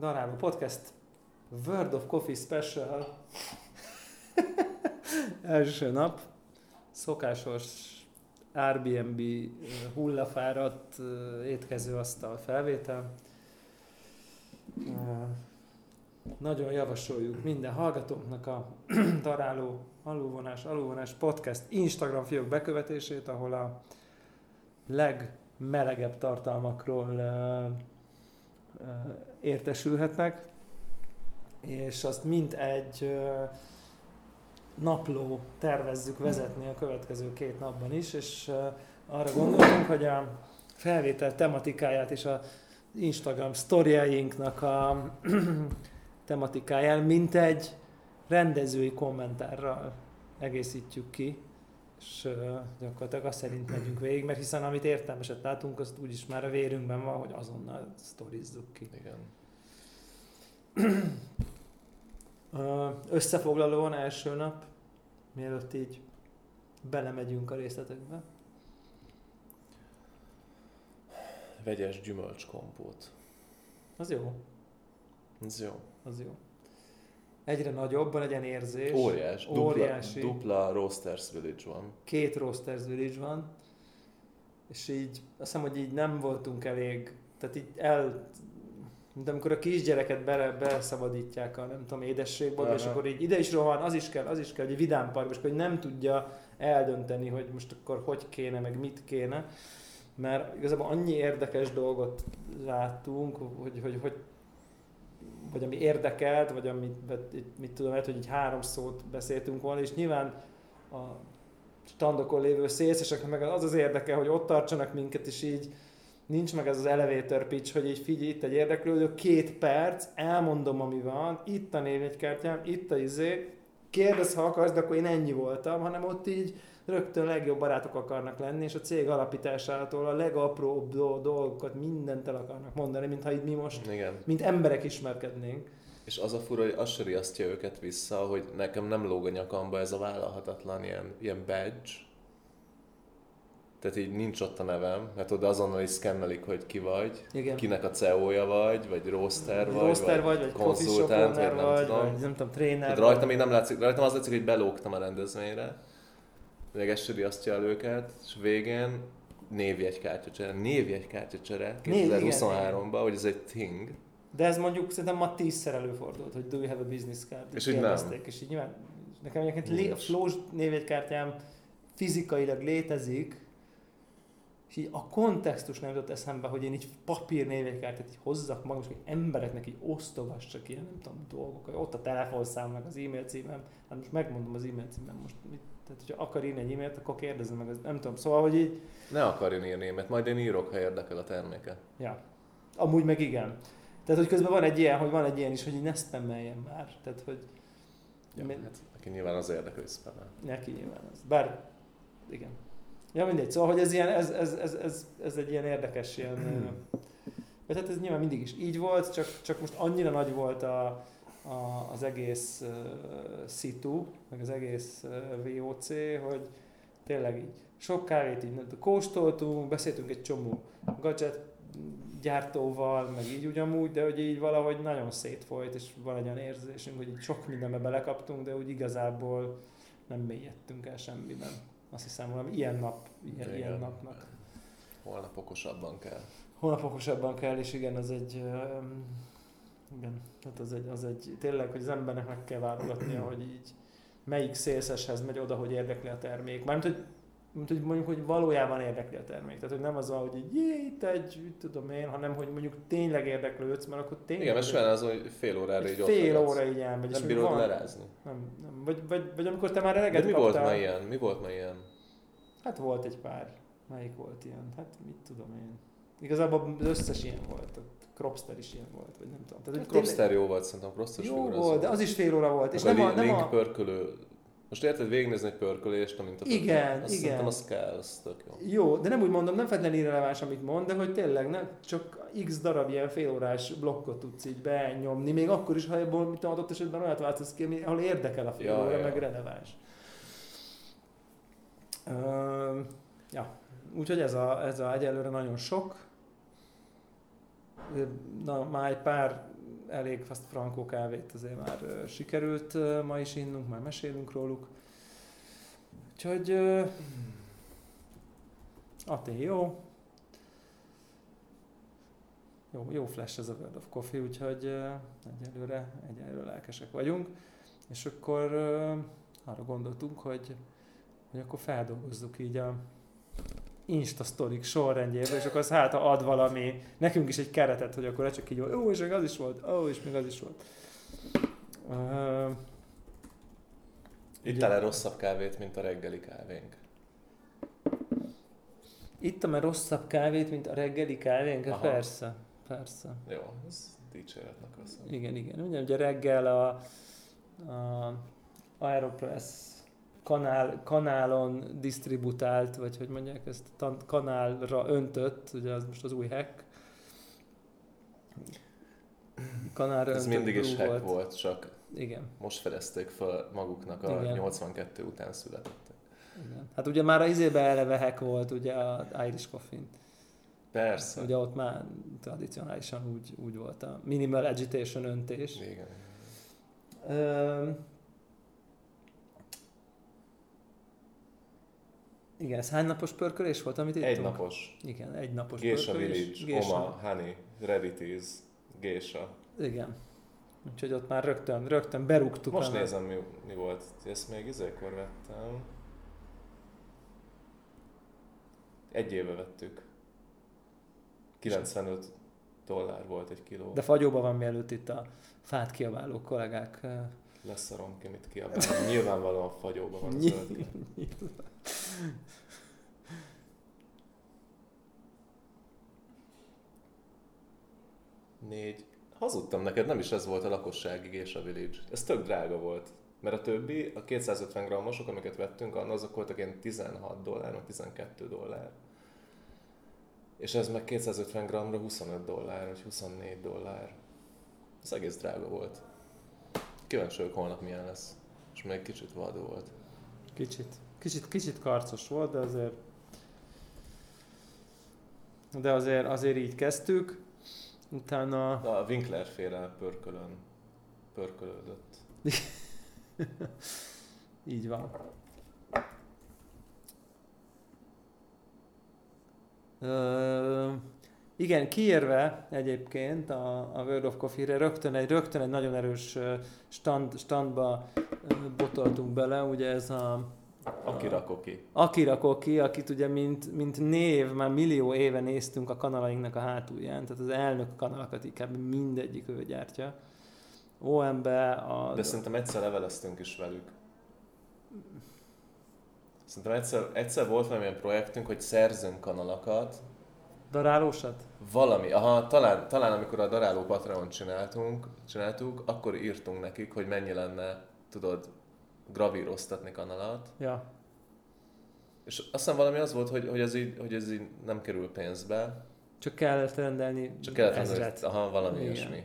Daráló Podcast World of Coffee Special első nap. Szokásos Airbnb hullafáradt étkezőasztal felvétel. Nagyon javasoljuk minden hallgatónknak a Daráló Alulvonás, Alulvonás Podcast Instagram fiók bekövetését, ahol a legmelegebb tartalmakról értesülhetnek, és azt mind egy napló tervezzük vezetni a következő két napban is, és arra gondoltunk, hogy a felvétel tematikáját és a Instagram sztoriainknak a tematikáján, mint egy rendezői kommentárral egészítjük ki, és gyakorlatilag azt szerint megyünk végig, mert hiszen amit értelmeset látunk, azt úgyis már a vérünkben van, hogy azonnal sztorizzuk ki. Igen. Összefoglalóan első nap, mielőtt így belemegyünk a részletekbe. Vegyes gyümölcskompót. Az jó. Ez jó. Az jó. Egyre nagyobb, legyen érzés. Óriás. Dupla, Óriási. Dupla Roasters Village van. Két Roasters Village van. És így, azt hiszem, hogy így nem voltunk elég, tehát így el, de amikor a kisgyereket bele, beleszabadítják a nem tudom, édességből, és akkor így ide is rohan, az is kell, az is kell, hogy vidám park, és akkor nem tudja eldönteni, hogy most akkor hogy kéne, meg mit kéne. Mert igazából annyi érdekes dolgot láttunk, hogy, hogy, hogy vagy ami érdekelt, vagy amit, mit tudom, hogy így három szót beszéltünk volna, és nyilván a standokon lévő szélszesek, meg az az érdeke, hogy ott tartsanak minket, és így nincs meg ez az elevator pitch, hogy így figyelj, itt egy érdeklődő, két perc, elmondom, ami van, itt a névjegykártyám, itt a izé, kérdez, ha akarsz, de akkor én ennyi voltam, hanem ott így rögtön legjobb barátok akarnak lenni, és a cég alapításától a legapróbb dolgokat mindent el akarnak mondani, mintha itt mi most, Igen. mint emberek ismerkednénk. És az a fura, hogy az se riasztja őket vissza, hogy nekem nem lóg a nyakamba ez a vállalhatatlan ilyen, ilyen badge, tehát így nincs ott a nevem, mert oda azonnal is szkennelik, hogy ki vagy, Igen. kinek a CEO-ja vagy, vagy roster vagy, roster vagy, vagy, vagy konzultánt, vagy, nem vagy, tudom. vagy nem tudom, tréner. Tehát rajtam még nem látszik, rajtam az látszik, hogy belógtam a rendezvényre, még ez se riasztja el őket, és végén névjegykártyacsere, névjegykártyacsere 2023-ban, hogy ez egy thing. De ez mondjuk szerintem ma tízszer előfordult, hogy do you have a business card? És úgy nem. És így nyilván, nekem egyébként a Flows névjegykártyám fizikailag létezik, és így a kontextus nem jutott eszembe, hogy én így papír névjegykártyát így hozzak magam, és hogy embereknek így osztogassak ilyen, nem tudom, dolgok, ott a telefonszám, meg az e-mail címem, hát most megmondom az e-mail címem, most mit, tehát, hogyha akar írni egy e-mailt, akkor kérdezze meg, nem tudom, szóval, hogy így... Ne akarjon írni e majd én írok, ha érdekel a terméke. Ja, amúgy meg igen. Tehát, hogy közben van egy ilyen, hogy van egy ilyen is, hogy ne spammeljen már. Tehát, hogy... Ja, mi... hát neki nyilván az érdekel, hogy spammel. Neki nyilván az. Bár, igen. Ja, mindegy. Szóval, hogy ez, ilyen, ez, ez, ez, ez, ez egy ilyen érdekes ilyen... vagy hát ez nyilván mindig is így volt, csak, csak most annyira nagy volt a, a, az egész uh, szitu, meg az egész uh, VOC, hogy tényleg így sok kávét így kóstoltunk, beszéltünk egy csomó gadget gyártóval, meg így ugyanúgy, de hogy így valahogy nagyon szétfolyt, és van egy olyan érzésünk, hogy így sok mindenbe belekaptunk, de úgy igazából nem mélyedtünk el semmiben. Azt hiszem, valami ilyen nap, ilyen, igen. ilyen napnak. Holnap okosabban kell. Holnap okosabban kell, és igen, az egy, igen, hát az egy, az egy, tényleg, hogy az embernek meg kell válogatnia, hogy így melyik szélszeshez megy oda, hogy érdekli a termék. Mármint, hogy mint hogy mondjuk, hogy valójában érdekli a termék. Tehát, hogy nem az, hogy így, jé, itt egy, tudom én, hanem, hogy mondjuk tényleg érdeklődsz, mert akkor tényleg... Igen, mert olyan az, hogy fél órára így Fél óra így elmegy. Nem bírod van, lerázni. Nem, nem. Vagy, vagy, vagy, amikor te már eleget De mi kaptál, volt ma ilyen? Mi volt ma ilyen? Hát volt egy pár. Melyik volt ilyen? Hát mit tudom én. Igazából az összes ilyen volt. Cropster is ilyen volt, vagy nem tudom. Tehát, hát Cropster tényleg... jó volt, szerintem Cropster jó volt, de az is fél óra volt. És nem a, nem a... pörkölő most érted végignézni egy pörkölést, amint a Igen, azt igen. Az kell, az tök jó. Jó, de nem úgy mondom, nem feltétlenül irreleváns, amit mond, de hogy tényleg nem, csak x darab ilyen félórás blokkot tudsz így benyomni, még akkor is, ha ebből mit adott esetben olyat változ ki, ahol érdekel a fél ja, óra, ja. meg releváns. Uh, ja, úgyhogy ez a, ez a egyelőre nagyon sok. Na, már egy pár elég azt frankó kávét azért már sikerült ma is innunk, már mesélünk róluk. Úgyhogy Atén jó. Jó, jó flash ez a World of Coffee, úgyhogy egyelőre, egyelőre lelkesek vagyunk. És akkor arra gondoltunk, hogy, hogy akkor feldolgozzuk így a Insta sztorik sorrendjébe, és akkor az hát ha ad valami, nekünk is egy keretet, hogy akkor csak így, ó, és még az is volt, ó, és még az is volt. Uh, Itt el rosszabb kávét, mint a reggeli kávénk. Ittam-e rosszabb kávét, mint a reggeli kávénk? Hát Aha. Persze, persze. Jó, ez dicséretnek köszönöm. Igen, igen. Ugye, ugye reggel a, a Aeropress kanál, kanálon disztributált, vagy hogy mondják ezt, tan- kanálra öntött, ugye az most az új hack. Kanálra Ez mindig is hack volt, csak Igen, most fedezték fel maguknak a Igen. 82 után születettek. igen. Hát ugye már a izébe eleve hack volt, ugye a Irish Coffee. Persze. Ugye ott már tradicionálisan úgy, úgy volt a minimal agitation öntés. Igen. Ö, igen, ez hány napos pörkölés volt, amit ittunk? Egy napos. Igen, egy napos Gésa pörkölés. Village, Oma, Honey, Rarities, Gésa. Igen. Úgyhogy ott már rögtön, rögtön berúgtuk. Most a- nézem, mi, mi volt. Ezt még izékor vettem. Egy éve vettük. 95 dollár volt egy kiló. De fagyóban van mielőtt itt a fát kiabáló kollégák. Ö, Leszarom ki, mit kiabálni. Nyilvánvalóan fagyóban van a zöld. Négy. Hazudtam neked, nem is ez volt a lakossági Gésa Village. Ez tök drága volt. Mert a többi, a 250 grammosok, amiket vettünk, annak azok voltak ilyen 16 dollár, vagy 12 dollár. És ez meg 250 grammra 25 dollár, vagy 24 dollár. Ez egész drága volt. Kíváncsi vagyok holnap milyen lesz. És még kicsit vadó volt. Kicsit, kicsit, kicsit karcos volt, de azért de azért, azért így kezdtük. Utána A Winkler féle pörkölön pörkölődött. így van. Ö, igen, kiérve egyébként a, a World of Coffee-re rögtön egy, rögtön egy nagyon erős stand, standba botoltunk bele, ugye ez a Akira Koki. Akira Koki, akit ugye mint, mint név, már millió éve néztünk a kanalainknak a hátulján, tehát az elnök kanalakat inkább mindegyik ő gyártja. OM-be a... De szerintem egyszer leveleztünk is velük. Szerintem egyszer, egyszer volt valamilyen projektünk, hogy szerzünk kanalakat, Darálósat? valami, aha, talán, talán amikor a Daráló Patreon csináltunk, csináltuk, akkor írtunk nekik, hogy mennyi lenne, tudod, gravíroztatni kanalat. Ja. És azt hiszem valami az volt, hogy, hogy, ez így, hogy ez így nem kerül pénzbe, Csak kellett rendelni csak kellett hogy aha, valami Igen. ilyesmi.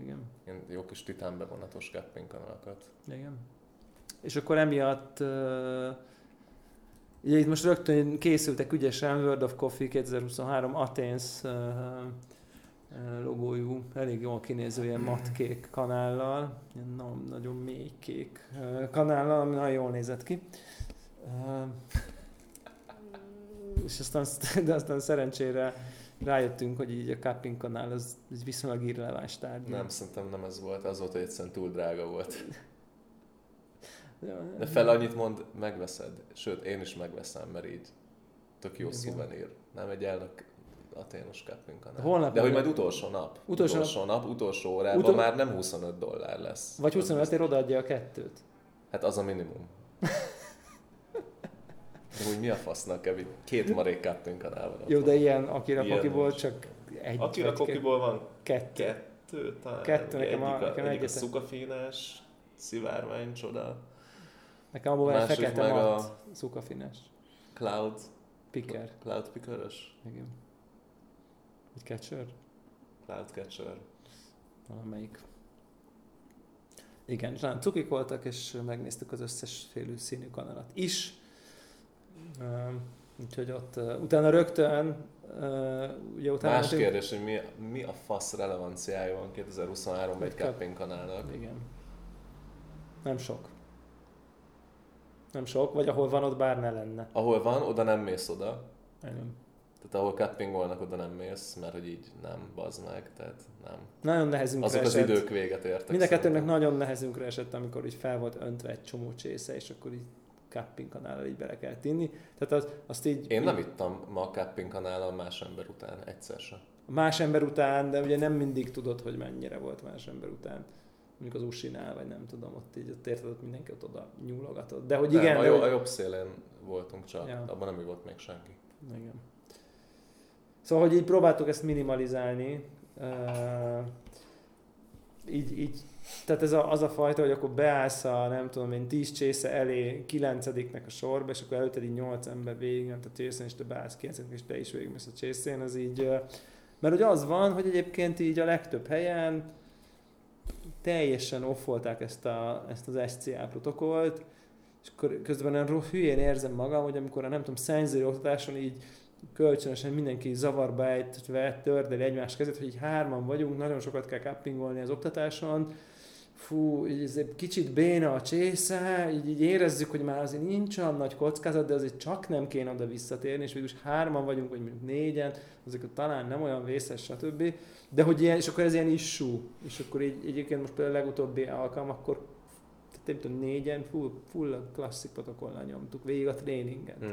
Igen. Ilyen jó kis titán bevonatos capping kanalakat. Igen. És akkor emiatt uh, ugye itt most rögtön készültek ügyesen World of Coffee 2023 Athens logójú, elég jól kinéző ilyen matkék kanállal, ilyen na- nagyon mély kék kanállal, ami nagyon jól nézett ki. És aztán, de aztán szerencsére rájöttünk, hogy így a cupping kanál az viszonylag irreleváns tárgy. Nem, szerintem nem ez volt, az volt, hogy egyszerűen túl drága volt. De fel annyit mond, megveszed. Sőt, én is megveszem, mert így tök jó Igen. szuvenír. Nem egy elnök aténos kanál. Holnap De hogy majd utolsó nap. Utolsó Utolsó, nap- nap, utolsó órában Utol- már nem 25 dollár lesz. Vagy Az 25 ér odaadja a kettőt. Hát az a minimum. De úgy mi a fasznak, Kevin? Két marék kanál van. Jó, de ilyen Akira nincs. csak egy Akira Kokiból van kettő. kettő, talán. Kettő, nekem egyik a, nekem egyik a szukafínás, szivárvány csoda, Nekem van egy Másik fekete meg a- mat, szukafines, cloud, picker. cloud picker Igen. Egy catcher? cloud catcher. Valamelyik. Igen, nagyon cukik voltak, és megnéztük az összes félű színű kanalat is. Úgyhogy ott utána rögtön, ugye utána... Más kérdés, hogy mi, mi a fasz relevanciája van 2023-ban egy capping kanálnak? Igen. Nem sok. Nem sok, vagy ahol van, ott bár ne lenne. Ahol van, oda nem mész oda. Igen. Tehát ahol cappingolnak, oda nem mész, mert hogy így nem, bazd meg, tehát nem. Nagyon nehezünkre Azok az esett. idők véget értek. Mind a kettőnek nagyon nehezünkre esett, amikor így fel volt öntve egy csomó csésze, és akkor így capping kanállal így bele kell tinni. Tehát az, azt így... Én nem ittam ma a capping kanállal más ember után, egyszer sem. Más ember után, de ugye nem mindig tudod, hogy mennyire volt más ember után. Mondjuk az usinál, vagy nem tudom, ott így ott érted, ott mindenki ott oda nyúlogatott. De hogy Nem, igen, a, de jó, hogy... a jobb szélén voltunk csak, Ja. abban nem volt még senki. Igen. Szóval, hogy így próbáltuk ezt minimalizálni, uh, így, így, tehát ez a, az a fajta, hogy akkor beállsz a, nem tudom én, tíz csésze elé, kilencediknek a sorba, és akkor előtted így nyolc ember végig, nem a csészen, és te beállsz kilencediknek, és te is végigmész a csészén, az így, uh, mert hogy az van, hogy egyébként így a legtöbb helyen teljesen offolták ezt, a, ezt az SCA protokollt, és akkor közben olyan hülyén érzem magam, hogy amikor a nem tudom, szenzory oktatáson így kölcsönösen mindenki zavarba ejtve tördeli egymás kezét, hogy így hárman vagyunk, nagyon sokat kell cappingolni az oktatáson, fú, így ez egy kicsit béna a csésze, így, így érezzük, hogy már azért nincs olyan nagy kockázat, de azért csak nem kéne oda visszatérni, és végülis hárman vagyunk, vagy mondjuk négyen, azért talán nem olyan vészes, stb. De hogy ilyen, és akkor ez ilyen issue, és akkor így, egyébként most például a legutóbbi alkalom, akkor nem tudom, négyen full, full klasszik protokollal nyomtuk végig a tréningen. Hm.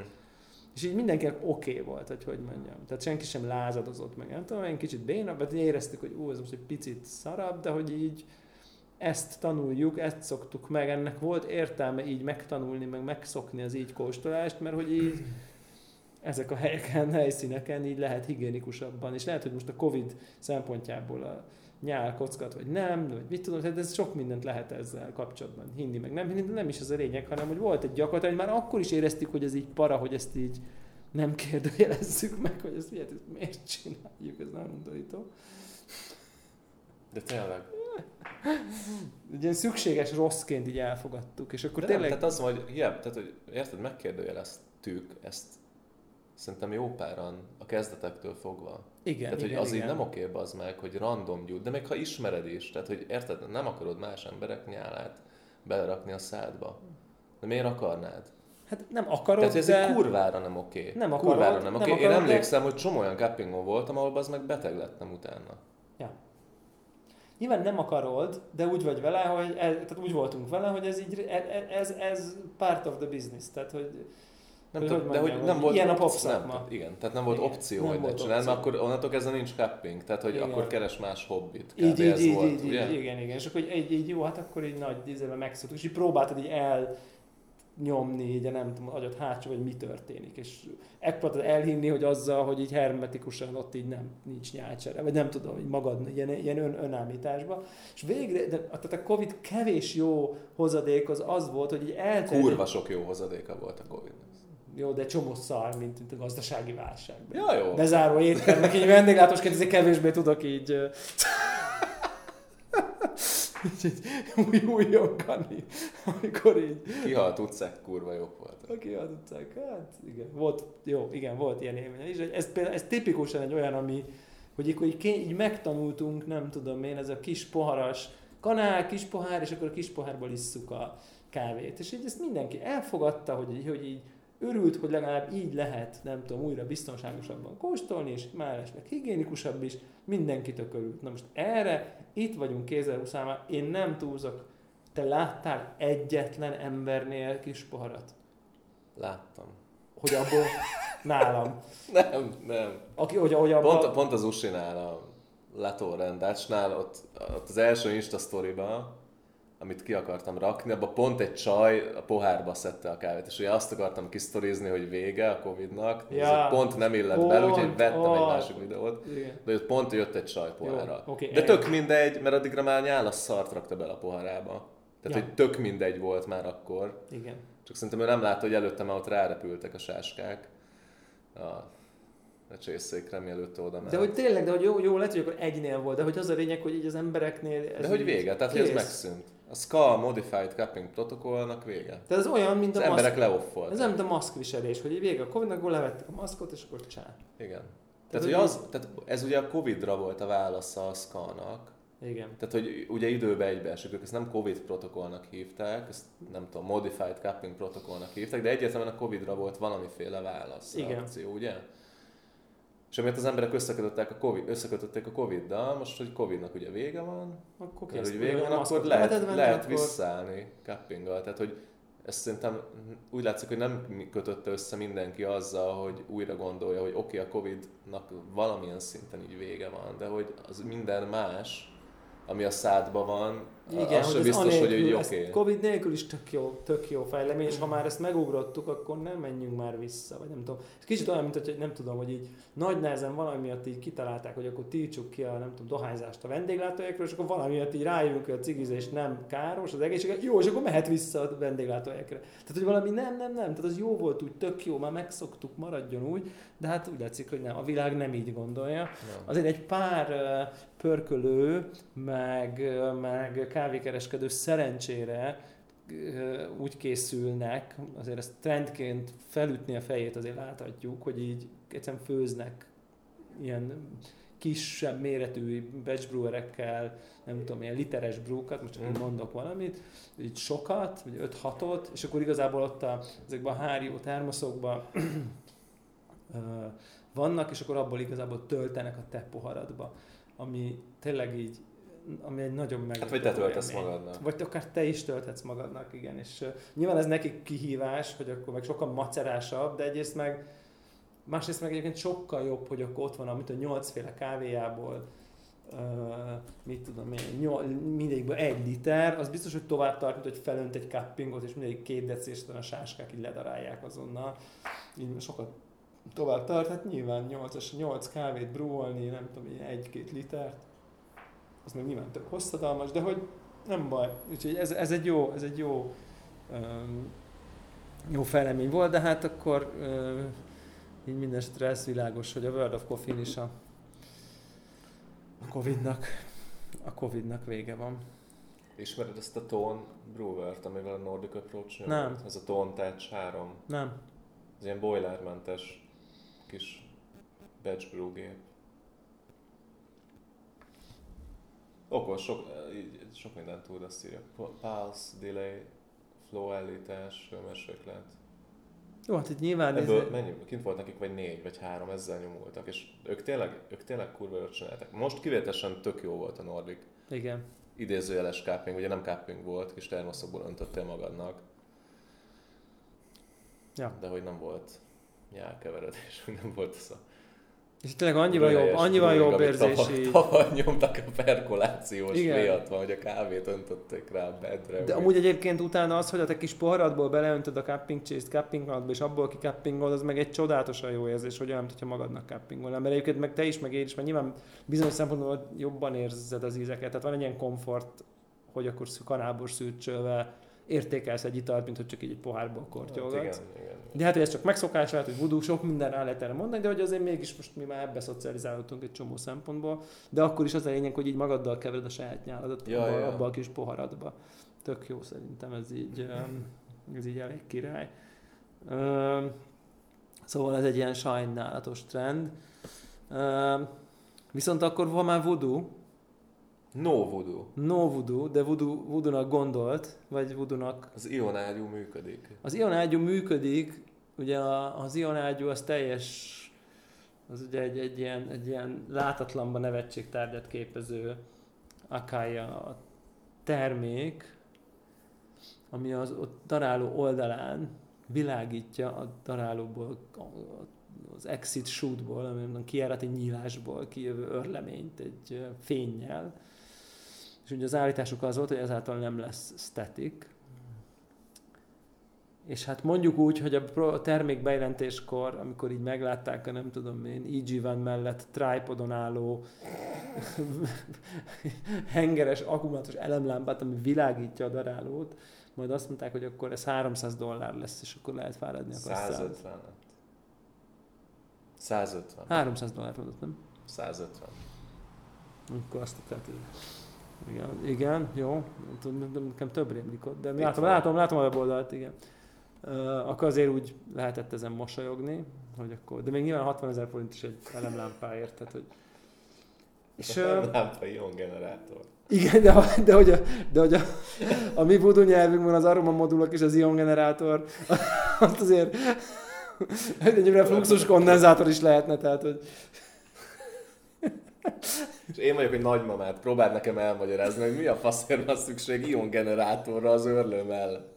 És így mindenkinek oké okay volt, hogy hogy mondjam. Tehát senki sem lázadozott meg. Nem tudom, egy kicsit bénabb, mert éreztük, hogy ú, ez most egy picit szarabb, de hogy így ezt tanuljuk, ezt szoktuk meg, ennek volt értelme így megtanulni, meg megszokni az így kóstolást, mert hogy így ezek a helyeken, helyszíneken így lehet higiénikusabban, és lehet, hogy most a Covid szempontjából a nyál kockat, vagy nem, vagy mit tudom, tehát ez sok mindent lehet ezzel kapcsolatban hinni, meg nem hinni, nem is ez a lényeg, hanem hogy volt egy gyakorlat, hogy már akkor is éreztük, hogy ez így para, hogy ezt így nem kérdőjelezzük meg, hogy ezt miért, miért csináljuk, ez nem undorító. De tényleg. Egy ilyen szükséges rosszként így elfogadtuk, és akkor De tényleg... nem, tehát az, hogy hiába, tehát, hogy érted, megkérdőjeleztük ezt szerintem jó páran a kezdetektől fogva. igen, tehát, hogy igen, az igen. így nem oké az meg, hogy random gyújt, de még ha ismered is, tehát, hogy érted, nem akarod más emberek nyálát belerakni a szádba. De miért akarnád? Hát nem akarod, Tehát hogy ez de... egy kurvára nem oké. Nem akarod, kurvára nem nem oké. Én akarod, de- emlékszem, hogy csomó olyan cappingon voltam, ahol az meg beteg lettem utána. Nyilván nem akarod, de úgy vagy vele, hogy ez, tehát úgy voltunk vele, hogy ez így, e- ez, ez part of the business, tehát hogy Nem Hogy tudom, hogy de hogy nem volt ilyen a popszakma. nem, igen, tehát nem volt Igen, opció, nem hogy ne csináld, mert akkor onnantól kezdve nincs capping, tehát hogy Igen. akkor keres más hobbit. Kb. így, így, ez így, volt, így, ugye? igen, igen, és akkor így, így jó, hát akkor így nagy dízelben megszoktuk, és így próbáltad így el nyomni így nem tudom, agyat hátsó, hogy mi történik, és megpróbáltad elhinni, hogy azzal, hogy így hermetikusan ott így nem, nincs nyálcsere, vagy nem tudom, hogy magad ilyen, ilyen ön, önállításba. És végre, de, tehát a Covid kevés jó hozadék az az volt, hogy így elterjedt. Kurva sok jó hozadéka volt a covid Jó, de csomó szar, mint, mint a gazdasági válság. Ja, jó. Bezáró éttermek, így vendéglátósként ezért kevésbé tudok így... ö, így, új, újongani, amikor így Kihalt utcák kurva jók voltak. aki az utcák, hát igen, volt, jó, igen, volt ilyen élmény is. Ez, például, ez tipikusan egy olyan, ami, hogy így, így megtanultunk, nem tudom én, ez a kis poharas kanál, kis pohár, és akkor a kis pohárból isszuk a kávét. És így ezt mindenki elfogadta, hogy így, hogy így örült, hogy legalább így lehet, nem tudom, újra biztonságosabban kóstolni, és mellesleg higiénikusabb is, mindenki tök örült. Na most erre itt vagyunk 2020 én nem túlzok, te láttál egyetlen embernél kis poharat? Láttam. hogy abból nálam. Nem, nem. Aki, hogy, hogy abban... Pont, pont az Usinál, a Lato rendácsnál, ott, ott az első Insta sztoriba, amit ki akartam rakni, abban pont egy csaj a pohárba szedte a kávét, és ugye azt akartam kisztorizni, hogy vége a Covid-nak, Ja. ja. pont nem illett bele, úgyhogy Pont, vettem ó. egy másik videót, Igen. de ott pont jött egy csaj pohárra. Jó, oké, de tök mindegy, mert addigra már nyála szart rakta bele a pohárába. Tehát, Ja. hogy tök mindegy volt már akkor. Igen. Csak szerintem ő nem látta, hogy előtte már ott rárepültek a sáskák a, a csészékre, mielőtt oda ment. De hogy tényleg, de hogy jó, jó lehet, hogy akkor egynél volt, de hogy az a lényeg, hogy így az embereknél... Ez de hogy vége, tehát hogy ez kész. megszűnt. A SCA Modified Cupping protokollnak vége. Tehát ez olyan, mint Az a emberek maszk. leoffoltak. Ez nem, mint a maszkviselés, hogy vége a Covid-nak, akkor levettek a maszkot, és akkor csá. Igen. Tehát, Tehát, hogy az, tehát ez ugye a Covid-ra volt a válasza a SCA-nak. Igen. Tehát, hogy ugye időbe egybeesik, ők ezt nem Covid protokollnak hívták, ezt nem tudom, Modified Cupping protokollnak hívták, de egyértelműen a Covid-ra volt valamiféle válasz, Igen. reakció, ugye? És amiért az emberek összekötötték a, COVID, összekötötték a Covid-dal, most, hogy Covid-nak ugye vége van, Akkor kész. hogy vége van, akkor lehet, lehet akkor- visszaállni cuppinggal. Tehát, hogy ezt szerintem úgy látszik, hogy nem kötötte össze mindenki azzal, hogy újra gondolja, hogy oké, okay, a Covid-nak valamilyen szinten így vége van, de hogy az minden más, ami a szádban van, Igen, az hogy biztos, hogy anélkül, így ez oké. Okay. Covid nélkül is tök jó, tök jó fejlemény, és ha már ezt megugrottuk, akkor nem menjünk már vissza, vagy nem tudom. Ez kicsit olyan, mint hogy nem tudom, hogy így nagy nehezen valami miatt így kitalálták, hogy akkor tiltsuk ki a nem tudom, dohányzást a vendéglátóhelyekről, és akkor valami miatt így rájövünk, hogy a cigizés nem káros az egészséget, jó, és akkor mehet vissza a vendéglátóhelyekre. Tehát, hogy valami nem, nem, nem, tehát az jó volt úgy, tök jó, már megszoktuk, maradjon úgy, de hát úgy látszik, hogy nem, a világ nem így gondolja. Nem. Azért egy pár pörkölő, meg, meg kávékereskedő szerencsére úgy készülnek, azért ezt trendként felütni a fejét azért láthatjuk, hogy így egyszerűen főznek ilyen kisebb méretű batch brewerekkel, nem tudom, ilyen literes brúkat, most csak Mm. mondok valamit, így sokat, vagy 5-6-ot, és akkor igazából ott a, ezekben a hárió termoszokban vannak, és akkor abból igazából töltenek a te poharadba, ami tényleg így, ami egy nagyon meg. Hát vagy te töltesz magadnak. Vagy akár te is tölthetsz magadnak, igen. És uh, nyilván ez nekik kihívás, hogy akkor meg sokkal macerásabb, de egyrészt meg másrészt meg egyébként sokkal jobb, hogy akkor ott van, amit a nyolcféle kávéjából Uh, mit tudom én, nyol, mindegyikből egy liter, az biztos, hogy tovább tart, mint hogy felönt egy cuppingot, és mindegyik két deci, és utána a sáskák így ledarálják azonnal. Így sokat tovább tart, hát nyilván 8, 8 kávét brúolni, nem tudom, egy-két litert, az meg nyilván tök hosszadalmas, de hogy nem baj. Úgyhogy ez, ez egy jó, ez egy jó, um, jó fejlemény volt, de hát akkor uh, így minden esetre ez világos, hogy a World of Coffee is a, a Covid-nak, a Covid-nak vége van. Ismered ezt a Tone Brewert, amivel a Nordic Approach? Nem. Ez a Tone Touch 3. Nem. Ez ilyen boilermentes kis batch brew gép. Okos, sok, így, sok mindent tud, azt írja. Pulse, delay, flow állítás, hőmérséklet. Jó, hát itt nyilván Ebből ez, mennyi, kint volt nekik vagy négy, vagy három, ezzel nyomultak, és ők tényleg, ők tényleg kurva jól csináltak. Most kivételesen tök jó volt a Nordic. igen. Idézőjeles cupping, ugye nem cupping volt, kis termoszokból öntöttél magadnak. Ja. De hogy nem volt nyálkeveredés, hogy nem volt ez a És tényleg annyival jobb, annyival jobb amit érzés Tavaly, nyomtak a perkolációs Igen. miatt van, hogy a kávét öntötték rá a bedre. De amúgy egyébként utána az, hogy a te kis poharadból beleöntöd a cupping chase cupping alatba, és abból ki cuppingol, az meg egy csodálatosan jó érzés, hogy olyan, mintha magadnak cuppingolnál. Mert egyébként meg te is, meg én is, mert nyilván bizonyos szempontból jobban érzed az ízeket. Tehát van egy ilyen komfort, hogy akkor szű- kanálból szűrcsölve értékelsz egy italt, mint hogy csak így egy pohárból hát kortyolgatsz. igen, igen. De hát, hogy ez csak megszokás lehet, hogy vudú, sok minden rá lehet erre mondani, de hogy azért mégis most mi már ebbe szocializálódtunk egy csomó szempontból, de akkor is az a lényeg, hogy így magaddal kevered a saját nyáladat Ja, abba, ja. abba a kis poharadba. Tök jó szerintem ez így, ez így elég király. Szóval ez egy ilyen sajnálatos trend. Viszont akkor van már voodoo, No voodoo. no voodoo, de voodoo, voodoo-nak gondolt, vagy voodoo-nak Az ionágyú működik. az ionágyú működik, ugye a- az ionágyú az teljes, az ugye egy, egy, ilyen, egy ilyen látatlanban nevetségtárgyat képező akája termék, ami az ott daráló oldalán világítja a darálóból, az exit shootból, ami kijárati nyílásból kijövő örleményt egy ö, fénnyel. És ugye az állításuk az volt, hogy ezáltal nem lesz static, és hát mondjuk úgy, hogy a a termék bejelentéskor, amikor így meglátták a nem tudom én, EG van mellett tripodon álló hengeres akkumulátoros elemlámpát, ami világítja a darálót, majd azt mondták, hogy akkor ez 300 dollár lesz, és akkor lehet fáradni a kasszán. 150. 150. 300 dollár mondott, nem? 150. Akkor azt tehát Igen, igen, jó. Nekem több rémlik ott, de látom, látom, látom a weboldalt, igen. Uh, akkor azért úgy lehetett ezen mosolyogni, hogy akkor, de még nyilván 60 ezer forint is egy elemlámpáért, tehát hogy... És, a lámpa ion generátor. Igen, de, de hogy, a, de hogy a, a mi voodoo nyelvünkben az aroma modulok és az ion generátor, azt azért egyre fluxus kondenzátor is lehetne, tehát hogy... És én vagyok egy nagymamát, próbáld nekem elmagyarázni, hogy mi a faszért van szükség ion generátorra az örlő mellett.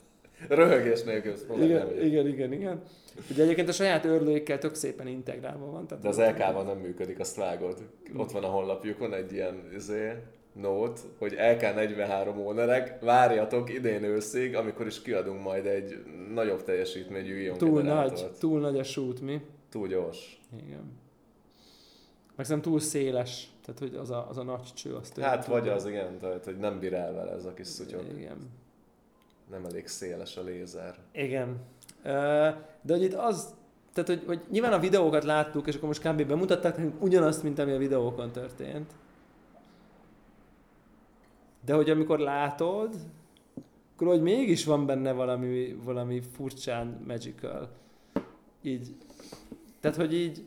Röhögés nélkül igen, igen, igen, igen. Ugye egyébként a saját örlőikkel tök szépen integrálva van. Tehát De az LK-ban nem működik, azt vágod. Ott van a honlapjukon egy ilyen izé, note, hogy LK43 ownerek, várjatok idén őszig, amikor is kiadunk majd egy nagyobb teljesítményű ion Túl nagy, túl nagy a shoot, mi? Túl gyors. Igen. Meg szerintem túl széles, tehát hogy az a, az a nagy cső. Azt hát vagy az, igen, tehát hogy nem bír el vele ez a kis szutyog. Igen. Nem elég széles a lézer. Igen. De hogy itt az, tehát hogy, hogy nyilván a videókat láttuk, és akkor most kb. bemutatták nekünk ugyanazt, mint ami a videókon történt. De hogy amikor látod, akkor hogy mégis van benne valami, valami furcsán magical. Így. Tehát, hogy így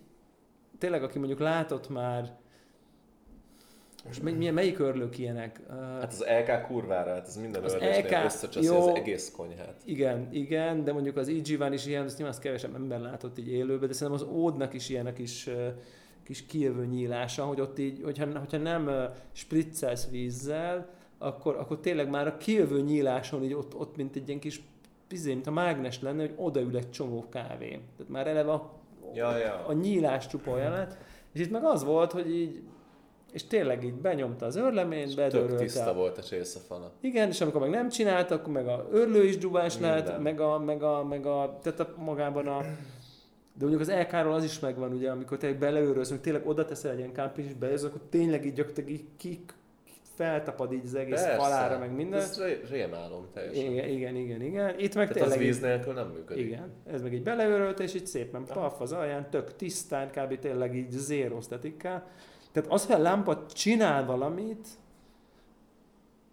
tényleg, aki mondjuk látott már most milyen, melyik örlők ilyenek? Hát az LK kurvára, hát ez minden az LK, összecsaszi az egész konyhát. Igen, igen, de mondjuk az eg van is ilyen, azt nyilván azt kevesebb ember látott így élőben, de szerintem az Ódnak is ilyen a kis, kijövő nyílása, hogy ott így, hogyha, hogyha nem spritzelsz vízzel, akkor, akkor tényleg már a kijövő nyíláson így ott, ott mint egy ilyen kis pizé, mint a mágnes lenne, hogy odaül egy csomó kávé. Tehát már eleve a, ja, ja. a nyílás csupa jelenet. És itt meg az volt, hogy így és tényleg így benyomta az örleményt, bedörölte. Tök tiszta volt a csészafala. Igen, és amikor meg nem csinált, akkor meg a örlő is dubás lett, meg a, meg a, meg a, tehát a, magában a, de mondjuk az LK-ról az is megvan, ugye, amikor tényleg hogy tényleg oda teszel egy ilyen kámpis, és bejössz, akkor tényleg így gyakorlatilag így kik, feltapad így az egész Persze. falára, meg minden. Ez rémálom teljesen. Igen, igen, igen, igen. Itt meg Tehát tényleg... az víz nélkül nem működik. Igen, ez meg így beleőrölt, és így szépen paf az alján, tök tisztán, kb. tényleg így zéro sztetikkel. Tehát az, hogy a lámpa csinál valamit,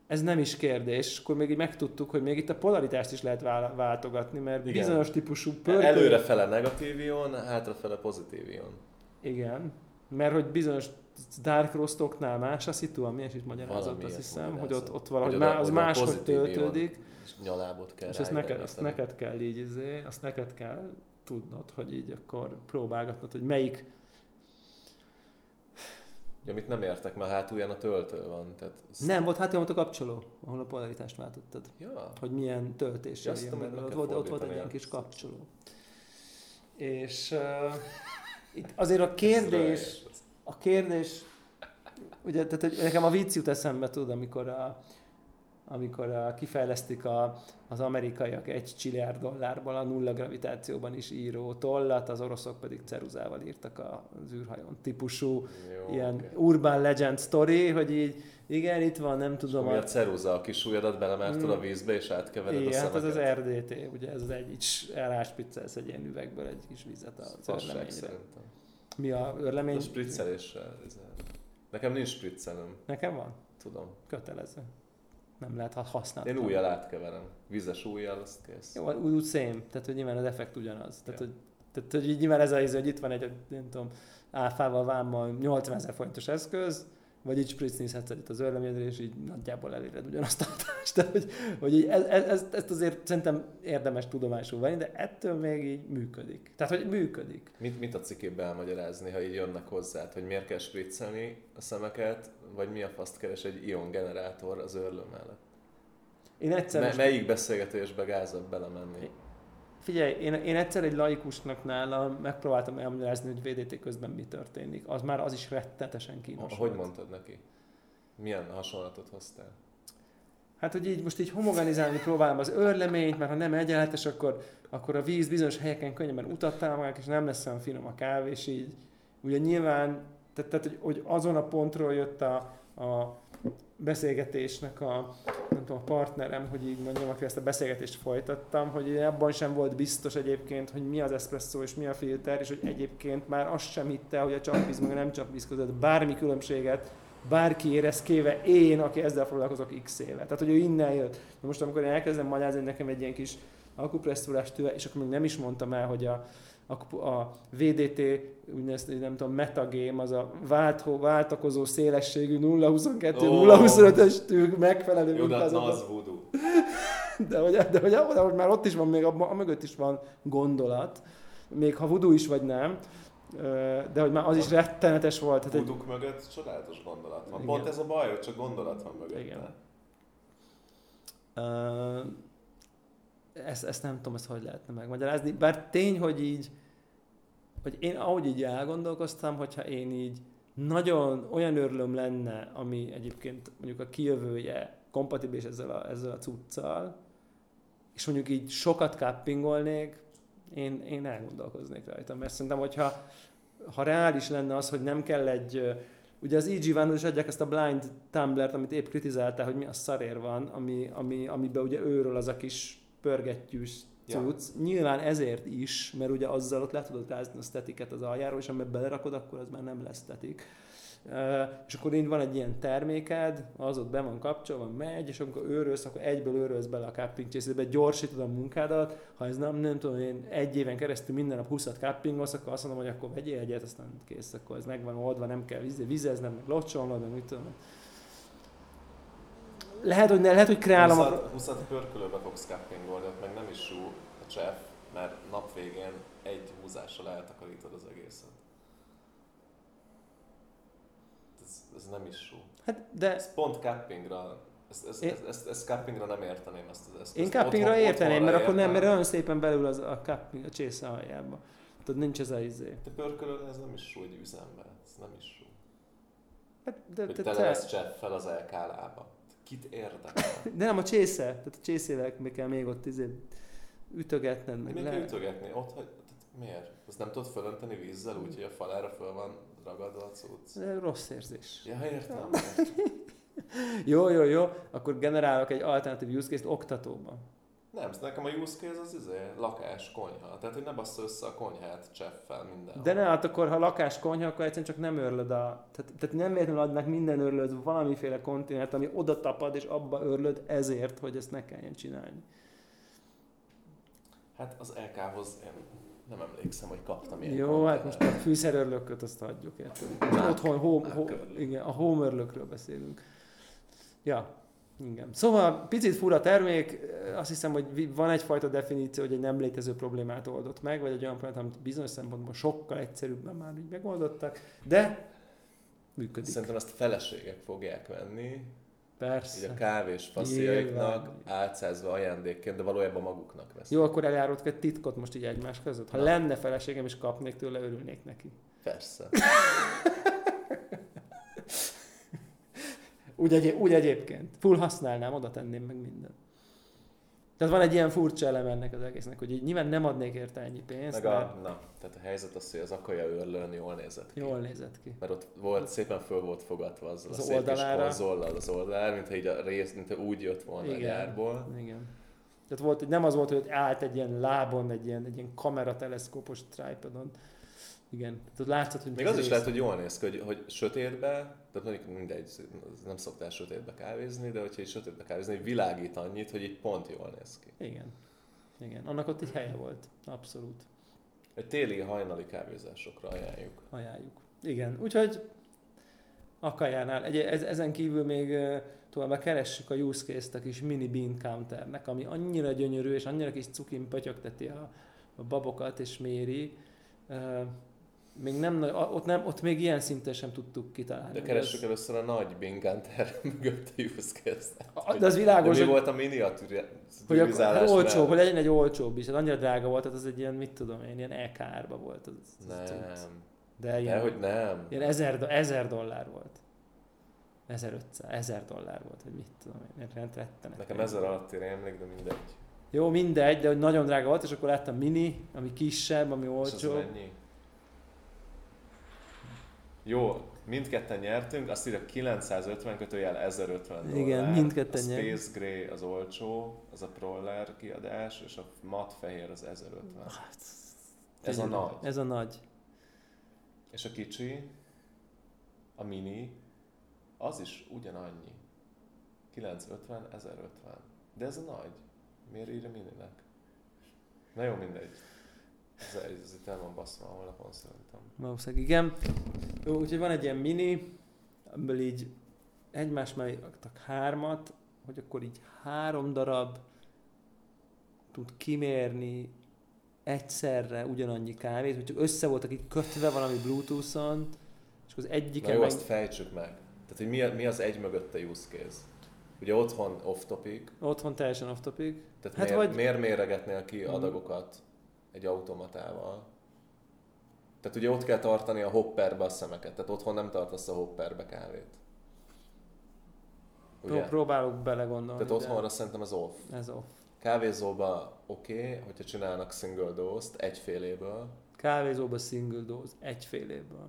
ez nem is kérdés, és akkor még így megtudtuk, hogy még itt a polaritást is lehet váltogatni, mert Igen. bizonyos típusú pörkő... Előrefele negatív ion, hátrafele pozitív ion. Igen, mert hogy bizonyos Dark Rostoknál más a szitu, ami is itt magyarázott, azt hiszem, hogy ott, ott valahogy má, az máshogy töltődik. És nyalábot kell És ezt neked, azt neked kell így, izé, azt neked kell tudnod, hogy így akkor próbálgatnod, hogy melyik amit nem értek, mert hátulján a töltő van. Tehát ez... Nem, volt hátulján a kapcsoló, ahol a polaritást váltottad. Ja. Hogy milyen töltés ja, jön Ott volt, ott volt egy ilyen kis kapcsoló. És uh, itt azért a kérdés, a kérdés, ugye, tehát, hogy nekem a vicc jut eszembe, tudod, amikor a, amikor a, kifejlesztik a, az amerikaiak egy csilliárd dollárból a nulla gravitációban is író tollat, az oroszok pedig ceruzával írtak az űrhajón típusú Jó, ilyen okay. urban legend story, hogy így igen, itt van, nem tudom. Mi a ceruza, a kis ujjadat belemertad mm. a vízbe, és átkevered Igen, a hát az az RDT, ugye ez az egy, elráspiccelsz egy ilyen üvegből egy kis vizet örleményre. Mi a örlemény? A spricceléssel. Nekem nincs spriccelem. Nekem van? Tudom. Kötelező nem lehet használni. Én újjal átkeverem. Vizes újjal, azt kész. Jó, úgy, úgy szém, tehát hogy nyilván az effekt ugyanaz. Tehát, ja. hogy, tehát, hogy nyilván ez az, hogy itt van egy, nem tudom, áfával, vámmal 80 ezer forintos eszköz, vagy így spritznézhetsz itt az örleményedre, és így nagyjából eléred ugyanazt a hatást. Tehát, hogy, hogy így ez, ez, ezt azért szerintem érdemes tudomásul venni, de ettől még így működik. Tehát, hogy működik. Mit, mit a cikében elmagyarázni, ha így jönnek hozzá, hogy miért kell spritzelni a szemeket, vagy mi a faszt keres egy ion generátor az örlő mellett? Én egyszer... Me- melyik beszélgetésbe gázabb belemenni? Figyelj, én, én egyszer egy laikusnak nála megpróbáltam elmagyarázni, hogy VDT közben mi történik. Az már az is rettetesen kínos. Hogy volt. mondtad neki? Milyen hasonlatot hoztál? Hát, hogy így most így homogenizálni próbálom az örleményt, mert ha nem egyenletes, akkor, akkor a víz bizonyos helyeken könnyebben utat támogatják, és nem lesz olyan finom a kávé, és így ugye nyilván, tehát, tehát hogy, hogy azon a pontról jött a, a beszélgetésnek a, nem tudom, a partnerem, hogy így mondjam, aki ezt a beszélgetést folytattam, hogy abban sem volt biztos egyébként, hogy mi az espresso és mi a filter, és hogy egyébként már azt sem hitte, hogy a csapvíz meg nem csapvíz között bármi különbséget bárki érezkéve, én, aki ezzel foglalkozok x éve. Tehát, hogy ő innen jött. De most, amikor én elkezdem magyarázni, nekem egy ilyen kis akupresszúrás tőle, és akkor még nem is mondtam el, hogy a, a, a VDT, úgynevezett, nem tudom, metagame, az a váltó, váltakozó szélességű 0,22, oh. 0,25-ös tűk megfelelő Jó, de az voodoo. De hogy, de, hogy, de hogy már ott is van, még a, a mögött is van gondolat, még ha voodoo is vagy nem, de hogy már az is rettenetes volt. Tehát egy... mögött csodálatos gondolat van. Igen. Pont ez a baj, hogy csak gondolat van mögött. Igen. Uh, ezt, ezt nem tudom, ezt hogy lehetne megmagyarázni. Bár tény, hogy így, hogy én ahogy így elgondolkoztam, hogyha én így nagyon olyan örlöm lenne, ami egyébként mondjuk a kijövője kompatibilis ezzel a, ezzel a cuccal, és mondjuk így sokat kappingolnék, én, én elgondolkoznék rajta. Mert szerintem, hogyha ha reális lenne az, hogy nem kell egy, ugye az EG van, is adják ezt a blind tumblert, amit épp kritizáltál, hogy mi a szarér van, ami, ami, amiben ugye őről az a kis pörgettyűs cucc. Ja. Nyilván ezért is, mert ugye azzal ott le tudod rázni a statiket az aljáról, és amiben belerakod, akkor az már nem lesz statik és akkor így van egy ilyen terméked, az ott be van kapcsolva, megy, és amikor őrölsz, akkor egyből őrölsz bele a cupping gyorsítod a munkádat, ha ez nem, nem tudom, én egy éven keresztül minden nap 20 cuppingolsz, akkor azt mondom, hogy akkor vegyél egyet, aztán kész, akkor ez meg van oldva, nem kell vizeznem, meg locsolnod, meg mit tudom. Lehet, hogy, ne, lehet, hogy kreálom 20, a... 20 pörkölőbe fogsz cuppingolni, ott meg nem is sú a cseff, mert nap végén egy húzással eltakarítod az egészet. ez nem is jó. Hát de... Ez pont cappingra ezt, ezt, ezt, ezt, ezt cuppingra nem érteném ezt az eszközt. Én cuppingra érteném, mert akkor nem, mert olyan szépen belül az a cupping, a csésze aljába. Tudod, nincs ez a izé. Te pörkölöd, ez nem is jó egy üzembe. Ez nem is jó. Hát, de, hogy te, te lesz csepp fel az LK lába. Kit érdekel? de nem a csésze. Tehát a csészével kell még ott izé ütögetned. Meg le... ütögetni? Ott, hogy, miért? Azt nem tudod fölönteni vízzel úgy, hogy a falára föl van ragadva a cucc. Rossz érzés. Ja, értem. jó, jó, jó. Akkor generálok egy alternatív use case-t oktatóban. Nem, nekem a use case az izé, lakás, konyha. Tehát, hogy ne bassza össze a konyhát cseffel minden. De ne, hát akkor, ha lakás, konyha, akkor egyszerűen csak nem örlöd a... Tehát, tehát nem értem adnak minden örlöd valamiféle kontinent, ami oda tapad, és abba örlöd ezért, hogy ezt ne kelljen csinálni. Hát az LK-hoz én nem emlékszem, hogy kaptam ilyen Jó, hát most a fűszerörlököt azt hagyjuk, érted? Otthon home, home, igen, a home örlökről beszélünk. Ja, igen. Szóval picit fura termék, azt hiszem, hogy van egyfajta definíció, hogy egy nem létező problémát oldott meg, vagy egy olyan problémát, amit bizonyos szempontból sokkal egyszerűbben már így megoldottak, de működik. Szerintem ezt feleségek fogják venni, Persze. Így a kávés fasziaiknak álcázva ajándékként, de valójában maguknak veszik. Jó, akkor eljáródok egy titkot most így egymás között. Ha Na. lenne feleségem és kapnék tőle, örülnék neki. Persze. úgy, egy, úgy egyébként. Full használnám, oda tenném meg mindent. Tehát van egy ilyen furcsa elem ennek az egésznek, hogy így nyilván nem adnék érte ennyi pénzt. Meg a, mert... na, tehát a helyzet az, hogy az akaja őrlőn jól nézett ki. Jól nézett ki. Mert ott volt, szépen föl volt fogatva az, az a szép oldalára. kis konzollal az oldalára, mintha így a rész, mintha úgy jött volna igen, a gyárból. Igen. Tehát volt, nem az volt, hogy állt egy ilyen lábon, egy ilyen, egy ilyen kamerateleszkópos tripodon, igen, tehát látszott, hogy... Még az is lehet, hogy jól néz ki, hogy, hogy sötétbe, tehát mondjuk mindegy, nem szoktál sötétbe kávézni, de hogyha egy sötétbe kávézni, hogy világít annyit, hogy itt pont jól néz ki. Igen. Igen, annak ott egy helye volt, abszolút. Egy téli hajnali kávézásokra ajánljuk. Ajánljuk. Igen, úgyhogy Akajánál. Egy, ezen kívül még továbbá keressük a use case-t a kis mini bean counternek, ami annyira gyönyörű, és annyira kis cukin pötyögteti a, a babokat, és méri még nem, ott, nem, ott még ilyen szinten sem tudtuk kitalálni. De keressük először a nagy Binganter mögött a use case De az világos, de mi volt a miniaturizálás? Hogy a, olcsóbb, hogy legyen egy olcsóbb is. Ez annyira drága volt, tehát az egy ilyen, mit tudom én, ilyen ek árba volt. Az, az nem. De ilyen, De, hogy nem. Ilyen ezer, ezer dollár volt. 1500, ezer dollár volt, hogy mit tudom én, rettenet. Nekem ezer alatt rémlik, de mindegy. Jó, mindegy, de hogy nagyon drága volt, és akkor láttam mini, ami kisebb, ami olcsó. És az mennyi? Jó, mindketten nyertünk, azt írja 950 kötőjel 1050 dollár. Igen, mindketten nyertünk. A Space Gray az olcsó, az a Proller kiadás, és a mat fehér az 1050. Hát, ez a nagy. Ez a nagy. És a kicsi, a mini, az is ugyanannyi. 950, 1050. De ez a nagy. Miért írja mininek? Na jó, mindegy. Ez, ez itt el van baszva a honlapon szerintem. Valószínűleg igen. Jó, úgyhogy van egy ilyen mini, amiből így egymás mellé raktak hármat, hogy akkor így három darab tud kimérni egyszerre ugyanannyi kávét, hogy csak össze voltak így kötve valami Bluetooth-on, és az egyik Na jó, azt fejtsük meg. Tehát, hogy mi, mi az egy mögötte use case? Ugye otthon off-topic. Otthon teljesen off-topic. Tehát hát miért, vagy... miért méregetnél ki adagokat egy automatával? Tehát ugye ott kell tartani a hopperbe a szemeket, tehát otthon nem tartasz a hopperbe kávét. Ugye? Próbálok belegondolni. Tehát otthonra de... szerintem ez off. Ez off. Kávézóba oké, okay, hogyha csinálnak single dose-t egyféléből. Kávézóba single dose egyféléből.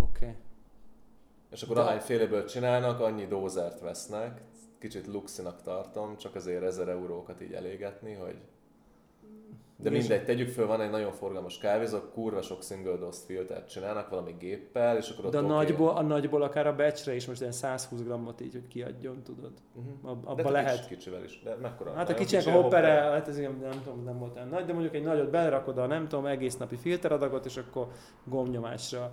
Oké. Okay. És akkor De... ahány féléből csinálnak, annyi dózert vesznek. Kicsit luxinak tartom, csak azért ezer eurókat így elégetni, hogy de mindegy, tegyük föl, van egy nagyon forgalmas kávézó, kurva sok single dose filtert csinálnak valami géppel, és akkor ott De a, okay. nagyból, a nagyból akár a becsre is most ilyen 120 grammot így, hogy kiadjon, tudod. Uh-huh. Abba de lehet. Kicsi, kicsivel is. De mekkora? Hát a kicsinek a hoppere, hát ez ilyen, nem tudom, nem volt olyan nagy, de mondjuk egy nagyot belerakod a nem tudom, egész napi filteradagot, és akkor gomnyomásra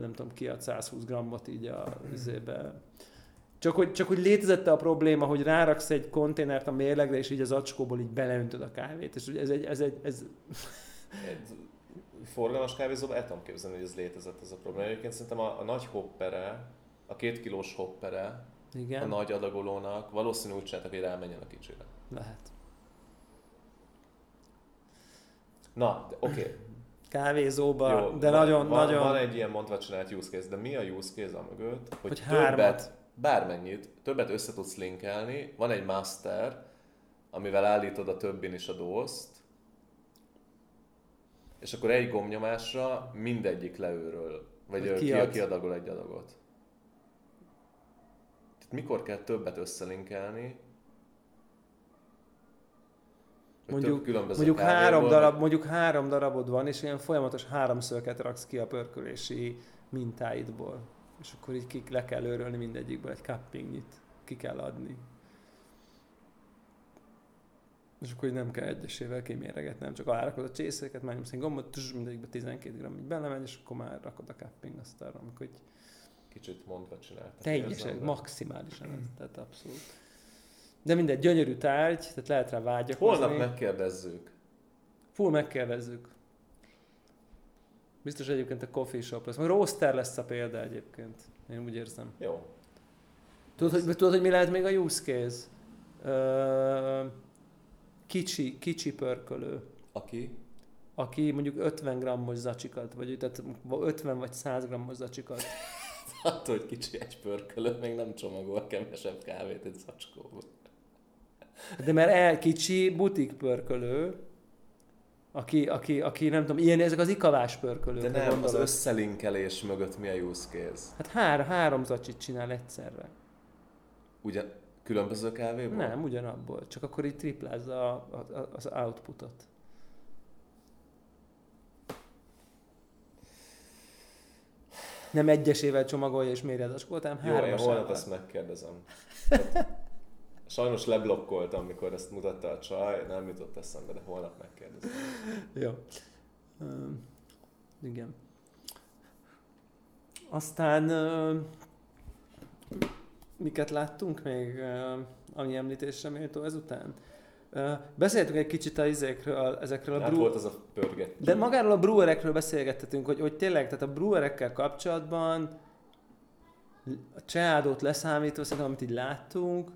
nem tudom, kiad 120 grammot így a vizébe. Csak hogy, csak hogy létezett a probléma, hogy ráraksz egy konténert a mérlegre, és így az acskóból így beleöntöd a kávét. És ez egy... Ez egy, ez... egy forgalmas kávézóban el tudom képzelni, hogy ez létezett ez a probléma. Egyébként szerintem a, a nagy hoppere, a két kilós hoppere, Igen. a nagy adagolónak valószínű úgy csináltak, hogy rámenjen a kicsire. Lehet. Na, oké. Okay kávézóba, Jó, de van, nagyon, van, nagyon... Van egy ilyen mondva csinált use case, de mi a use case a mögött? Hogy, hogy többet, hármat. Bármennyit, többet össze tudsz linkelni, van egy master, amivel állítod a többin is a dószt, és akkor egy gomnyomásra mindegyik leőről, vagy ki, kiad. kiadagol egy adagot. Tehát mikor kell többet összelinkelni, mondjuk, mondjuk, három darab, mondjuk három darabod van, és ilyen folyamatos háromszöget raksz ki a pörkölési mintáidból. És akkor így ki, le kell őrölni mindegyikből egy cuppingnyit. Ki kell adni. És akkor így nem kell egyesével kiméregetni, nem csak alárakod a csészeket, már nyomsz egy gombot, tss, mindegyikbe 12 gram így belemegy, és akkor már rakod a cupping azt arra, amikor így Kicsit mondva csináltad. Teljesen, maximálisan, ez, tehát abszolút. De mindegy, gyönyörű tárgy, tehát lehet rá vágyakozni. Holnap megkérdezzük. Full megkérdezzük. Biztos egyébként a coffee shop lesz. Majd roaster lesz a példa egyébként. Én úgy érzem. Jó. Tudod, hogy, tudod, hogy mi lehet még a use case? Ö, kicsi, kicsi pörkölő. Aki? Aki mondjuk 50 grammos zacsikat, vagy tehát 50 vagy 100 grammos zacsikat. Attól, hogy kicsi egy pörkölő, még nem csomagol kevesebb kávét egy zacskóból. De mert el kicsi butik pörkölő, aki, aki, aki nem tudom, ilyen ezek az ikavás pörkölők. De nem, gondolod. az összelinkelés mögött mi a use case? Hát hár, három zacsit csinál egyszerre. Ugyan, különböző kávéból? Nem, ugyanabból. Csak akkor így triplázza a, a, az outputot. Nem egyesével csomagolja és méri az hanem három Jó, én holnap ezt megkérdezem. Sajnos leblokkoltam, amikor ezt mutatta a csaj, nem jutott eszembe, de holnap megkérdezem. Jó. Uh, igen. Aztán uh, miket láttunk még, uh, ami említésre méltó ezután? Uh, beszéltünk egy kicsit a izékről, ezekről a hát brew... volt az a pörget. De magáról a brewerekről beszélgettetünk, hogy, hogy tényleg, tehát a brewerekkel kapcsolatban a cseádót leszámítva, szerintem amit így láttunk,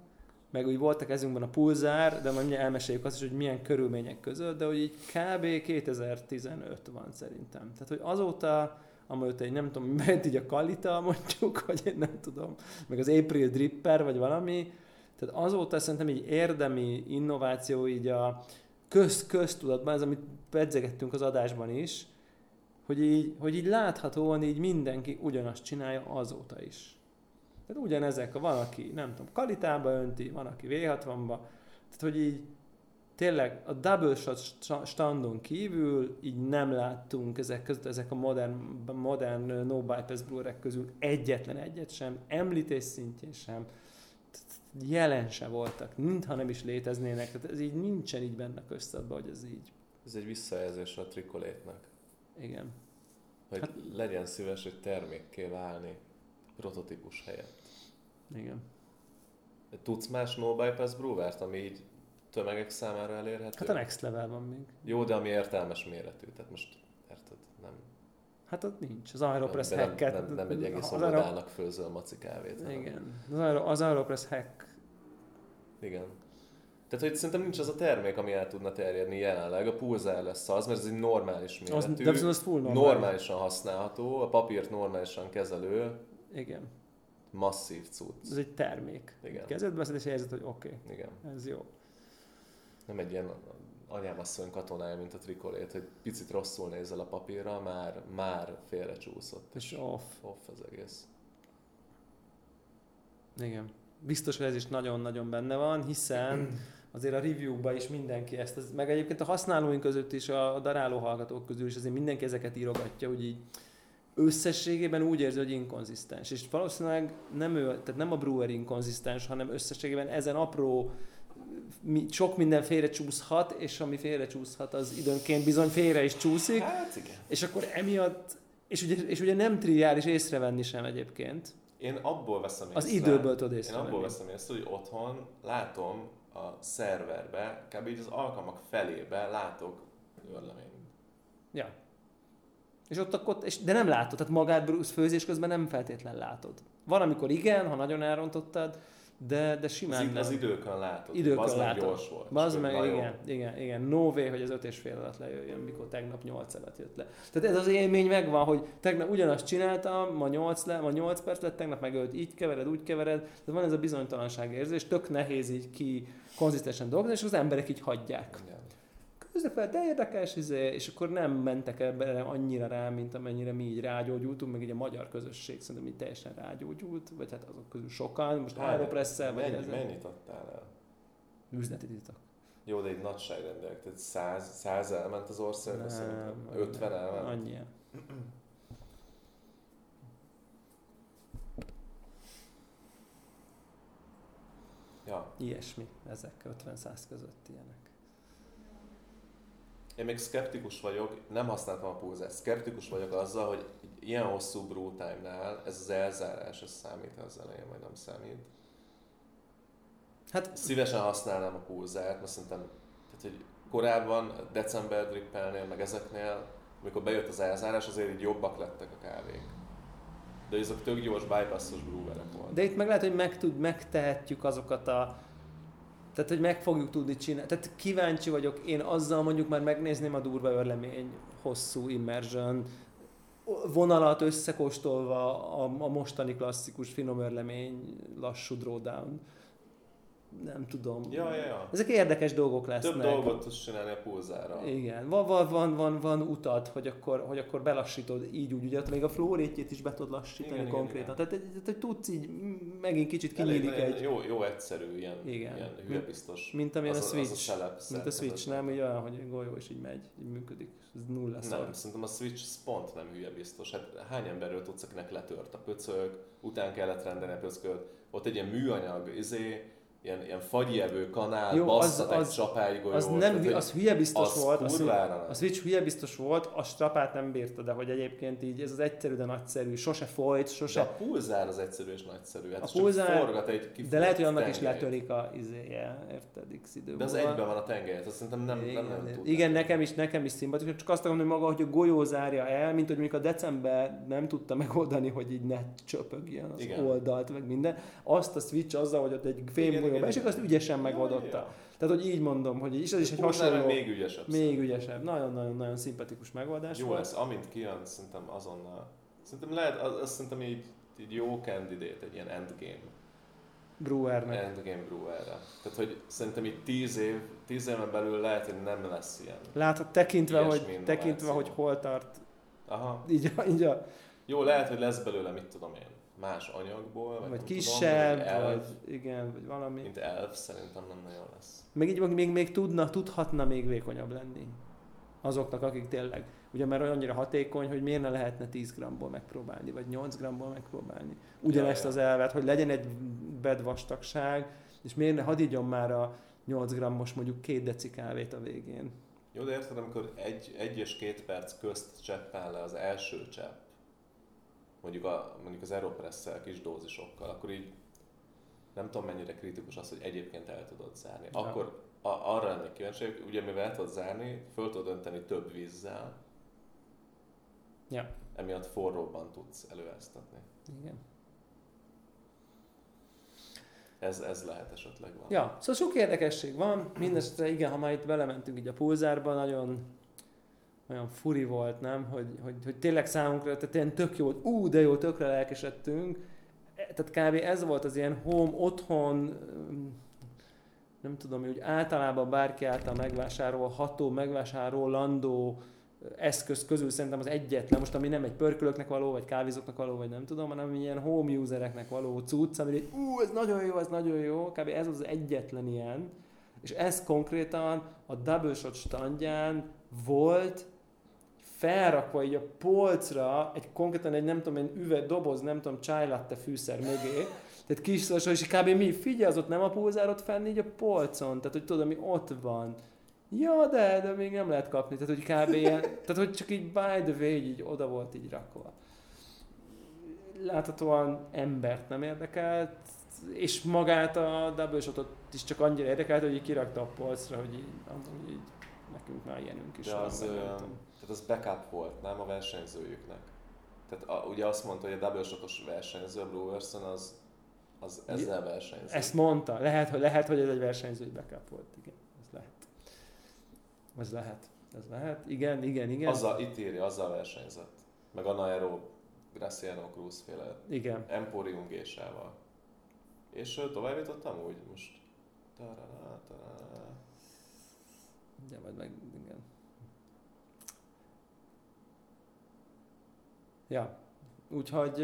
meg úgy voltak ezünkben a pulzár, de majd elmeséljük azt is, hogy milyen körülmények között, de hogy így kb. 2015 van szerintem. Tehát, hogy azóta, amelyet egy nem tudom, ment így a Kalita mondjuk, vagy én nem tudom, meg az April Dripper, vagy valami, tehát azóta szerintem így érdemi innováció így a köz, köztudatban, ez amit pedzegettünk az adásban is, hogy így, hogy így láthatóan így mindenki ugyanazt csinálja azóta is. Tehát ugyanezek, van, aki nem tudom, kalitába önti, van, aki V60-ba, tehát hogy így tényleg a double shot sta- standon kívül így nem láttunk ezek között, ezek a modern, modern no bypass brewerek közül egyetlen egyet sem, említés szintjén sem, jelen se voltak, mintha nem is léteznének, tehát ez így nincsen így benne köztadban, hogy ez így, Ez egy visszajelzés a trikolétnek. igen. Hogy hát, legyen szíves, hogy termékké válni prototípus helyett. Igen. Tudsz más no bypass brewert, ami így tömegek számára elérhető? Hát a next level van még. Jó, de ami értelmes méretű. Tehát most, érted, nem, Hát ott nincs. Az Aeropress de nem, hacket. nem, nem egy egész az Aero- főzöl maci kávét. hanem- Igen. Az, Aero, az Aeropress hack. Igen. Tehát, hogy szerintem nincs az a termék, ami el tudna terjedni jelenleg. A pulzár lesz az, mert ez egy normális Az, méretű, de viszont az full normális. normálisan használható, a papírt normálisan kezelő, Igen. Masszív cucc. Ez egy termék. Igen. Kezedbe veszed és érzed, hogy oké, okay, Igen. ez jó. Nem egy ilyen anyám asszony katonája, mint a trikolét, hogy picit rosszul nézel a papírra, már, már félrecsúszott. És off. Off az egész. Igen. Biztos, hogy ez is nagyon-nagyon benne van, hiszen azért a review-ba is mindenki ezt, ez, meg egyébként a használóink között is, a, a daráló hallgatók közül is azért mindenki ezeket írogatja, hogy így összességében úgy érzi, hogy inkonzisztens. És valószínűleg nem ő, tehát nem a brewer inkonzisztens, hanem összességében ezen apró mi, sok minden félrecsúszhat, és ami félrecsúszhat, az időnként bizony félre is csúszik, Hát igen. és akkor emiatt, és ugye, és ugye nem triviális észrevenni sem egyébként. Én abból veszem Az észre, időből tudod Én észrevenni. abból veszem észre, hogy otthon látom a szerverbe, kb. így az alkalmak felébe látok őrleményt. Ja. És ott akkor, és, de nem látod, tehát magát Bruce főzés közben nem feltétlen látod. Van, amikor igen, ha nagyon elrontottad, de, de Az, simán id- nem. az időkön látod. Időkön az látod. gyors volt. És meg, na jó. igen, igen, igen. No way, hogy az öt és fél alatt lejöjjön, mikor tegnap nyolc alatt jött le. Tehát ez az élmény megvan, hogy tegnap ugyanazt csináltam, ma nyolc, le, ma nyolc perc lett, tegnap meg öt, így kevered, úgy kevered. Tehát van ez a bizonytalanság érzés, tök nehéz így ki konzisztensen dolgozni, és az emberek így hagyják. Igen. Közepel, de érdekes, izé, és akkor nem mentek ebbe annyira rá, mint amennyire mi így rágyógyultunk, meg így a magyar közösség szerintem így teljesen rágyógyult, vagy hát azok közül sokan, most Aeropress-szel, vagy mennyi, ezen. mennyit adtál el? Üzleti titok. Jó, de egy nagyságrendileg, tehát 100, 100 elment az országba, Nem, szerintem 50 elment. Annyi. Ja. Ilyesmi, ezek 50-100 között ilyenek. Én még szkeptikus vagyok, nem használtam a pulzást, szkeptikus vagyok azzal, hogy ilyen hosszú brew time-nál ez az elzárás, ez számít az elején, vagy nem számít. Hát Szívesen használnám a pulzárt, mert szerintem, tehát, hogy korábban december drippelnél, meg ezeknél, amikor bejött az elzárás, azért így jobbak lettek a kávék. De ezek tök gyors bypassos brewerek voltak. De itt meg lehet, hogy meg tud, megtehetjük azokat a... Tehát, hogy meg fogjuk tudni csinálni. Tehát kíváncsi vagyok, én azzal mondjuk már megnézném a durva örlemény, hosszú immersion, vonalat összekóstolva a, a mostani klasszikus finom örlemény, lassú drawdown. Nem tudom. Ja, ja, ja. Ezek érdekes dolgok lesznek. Több dolgot tudsz csinálni a pulzára. Igen, van, van, van, van, van utat, hogy akkor, hogy akkor belassítod így úgy, ugye még a flórétjét is be tudod lassítani Igen, igen, konkrétan. Tehát, tehát, tudsz így megint kicsit kinyílik elég egy, jó, jó egyszerű, ilyen, Igen. ilyen hülye biztos. mint amilyen a az Switch. Az a szelep, mint a. Switch, nem? Így olyan, hogy golyó is így megy, így működik. Ez nulla. Nem, szerintem a Switch pont nem hülye biztos. Hát hány emberről tudsz, akinek letört a pöcög, után kellett rendelni a pöcköt, ott egy ilyen műanyag, izé, ilyen, ilyen fagyjevő kanál, Jó, Jó, az- az- csapálygolyót. Az, nem, tehát, az hülye biztos az volt, a Switch, kurvára nem. a Switch hülye biztos volt, a strapát nem bírta, de hogy egyébként így ez az egyszerű, de nagyszerű, sose folyt, De sose a pulzár az egyszerű és nagyszerű. Hát A pulzár- forgat egy De lehet, hogy annak is tengelyt. letörik a izéje, érted, x idő De az egyben van a tengelyet, azt szerintem nem, igen, nem, nem igen. nekem is, nekem is szimpatikus, csak azt akarom, hogy maga, hogy a golyó zárja el, mint hogy mondjuk a december nem tudta megoldani, hogy így ne csöpögjön az Igen. oldalt, meg minden. Azt a switch azzal, hogy ott egy fémgolyó igen, esik, azt ügyesen megoldotta. Tehát, hogy így mondom, hogy is, ez is egy hasonló, még ügyesebb. még ügyesebb. Nagyon-nagyon-nagyon szimpatikus megoldás Jó volt. lesz, amint kijön, szerintem azonnal. Szerintem lehet, az, az szerintem így, így jó candidate, egy ilyen endgame. Brewernek. Endgame brewerre. Tehát, hogy szerintem így 10 év, 10 éven belül lehet, hogy nem lesz ilyen. Látod, tekintve, hogy, tekintve, hogy hol tart, Aha. így, így a, Jó, lehet, hogy lesz belőle, mit tudom én. Más anyagból, vagy, Vagy kisebb, tudom, elf, vagy igen, vagy valami. mint elf, szerintem nem nagyon lesz. Meg így még, még tudna, tudhatna még vékonyabb lenni. Azoknak, akik tényleg, ugye mert annyira hatékony, hogy miért ne lehetne 10 g-ból megpróbálni, vagy 8 g-ból megpróbálni. Ugyanezt Ja, az elvet, hogy legyen egy bed vastagság, és miért ne hadígyon már a 8 g-os mondjuk két deci kávét a végén. Jó, de érted, amikor egy, egy és két perc közt cseppel le az első csepp, mondjuk, a, mondjuk az Aeropress-szel kis dózisokkal, akkor így nem tudom mennyire kritikus az, hogy egyébként el tudod zárni. Ja. Akkor a, arra lennék kíváncsi, hogy ugye mivel el tudod zárni, föl tudod önteni több vízzel, Ja. emiatt forróbban tudsz előeztetni. Igen. Ez, ez lehet esetleg van. Ja, szóval sok érdekesség van, mindesetre igen, ha már itt belementünk így a pulzárba, nagyon olyan furi volt, nem? Hogy, hogy, hogy tényleg számunkra, tehát ilyen tök jó, volt, ú, de jó, tökre lelkesedtünk. E, Tehát kb. ez volt az ilyen home, otthon, nem tudom, hogy általában bárki által megvásárolható, megvásárolandó eszköz közül szerintem az egyetlen, most ami nem egy pörkölöknek való, vagy kávézóknak való, vagy nem tudom, hanem ilyen home usereknek való cucc, ami egy, ú, ez nagyon jó, ez nagyon jó, kb. ez az egyetlen ilyen, és ez konkrétan a double shot standján volt felrakva így a polcra, egy konkrétan egy nem tudom, egy üveg, doboz, nem tudom, chai latte fűszer mögé, tehát kis szó, és kb. mi, figyelj, az ott nem a pulzárot fenn így a polcon, tehát hogy tudod, ami ott van. Ja, de, de még nem lehet kapni, tehát hogy kb. ilyen, tehát hogy csak így by the way, így oda volt így rakva. Láthatóan embert nem érdekelt, és magát a double shotot is csak annyira érdekelt, hogy így kirakta a polcra, hogy így, így nekünk már ilyenünk is De van, az, nem tudom. tehát az backup volt, nem a versenyzőjüknek. Tehát a, ugye azt mondta, hogy a double shotos versenyző, a Brewerson, az, az ezzel versenyző. Ezt mondta. Lehet, hogy, lehet, hogy ez egy versenyzői backup volt. Igen, ez lehet. Ez lehet. Ez lehet. Igen, igen, igen. Azzal, itt írja, azzal versenyzett. Meg a Nairo Graciano Cruz féle Igen. Emporium gésával. És tovább jutottam úgy most. Tarara, tarara. De majd meg, igen. Ja, úgyhogy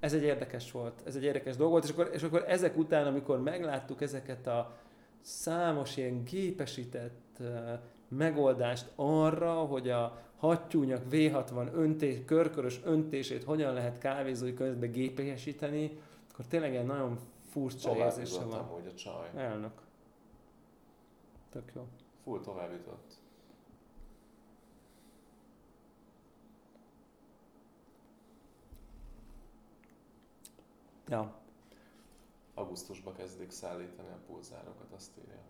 ez egy érdekes volt, ez egy érdekes dolog volt, és akkor, és akkor ezek után, amikor megláttuk ezeket a számos ilyen gépesített megoldást arra, hogy a hattyúnyak V60 öntés, körkörös öntését hogyan lehet kávézói közbe gépesíteni, akkor tényleg egy nagyon furcsa Tovább érzése van. amúgy a csaj. Elnök. Tök jó. Full tovább jutott. Ja, Augusztusban kezdik szállítani a pulzárokat, azt írja.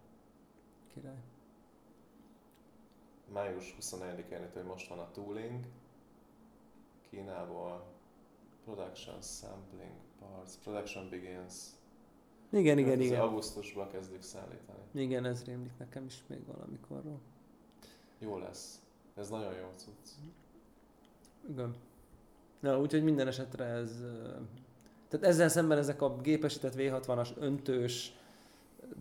király. Május 21-én, itt, hogy most van a tooling. Kínából production sampling parts, production begins. Igen, igen, Hát igen. Augusztusban kezdik szállítani. Igen, ez rémlik nekem is még valamikorról. Jó lesz. Ez nagyon jó cucc. Igen. Na, úgyhogy minden esetre ez... Tehát ezzel szemben ezek a gépesített V60-as öntős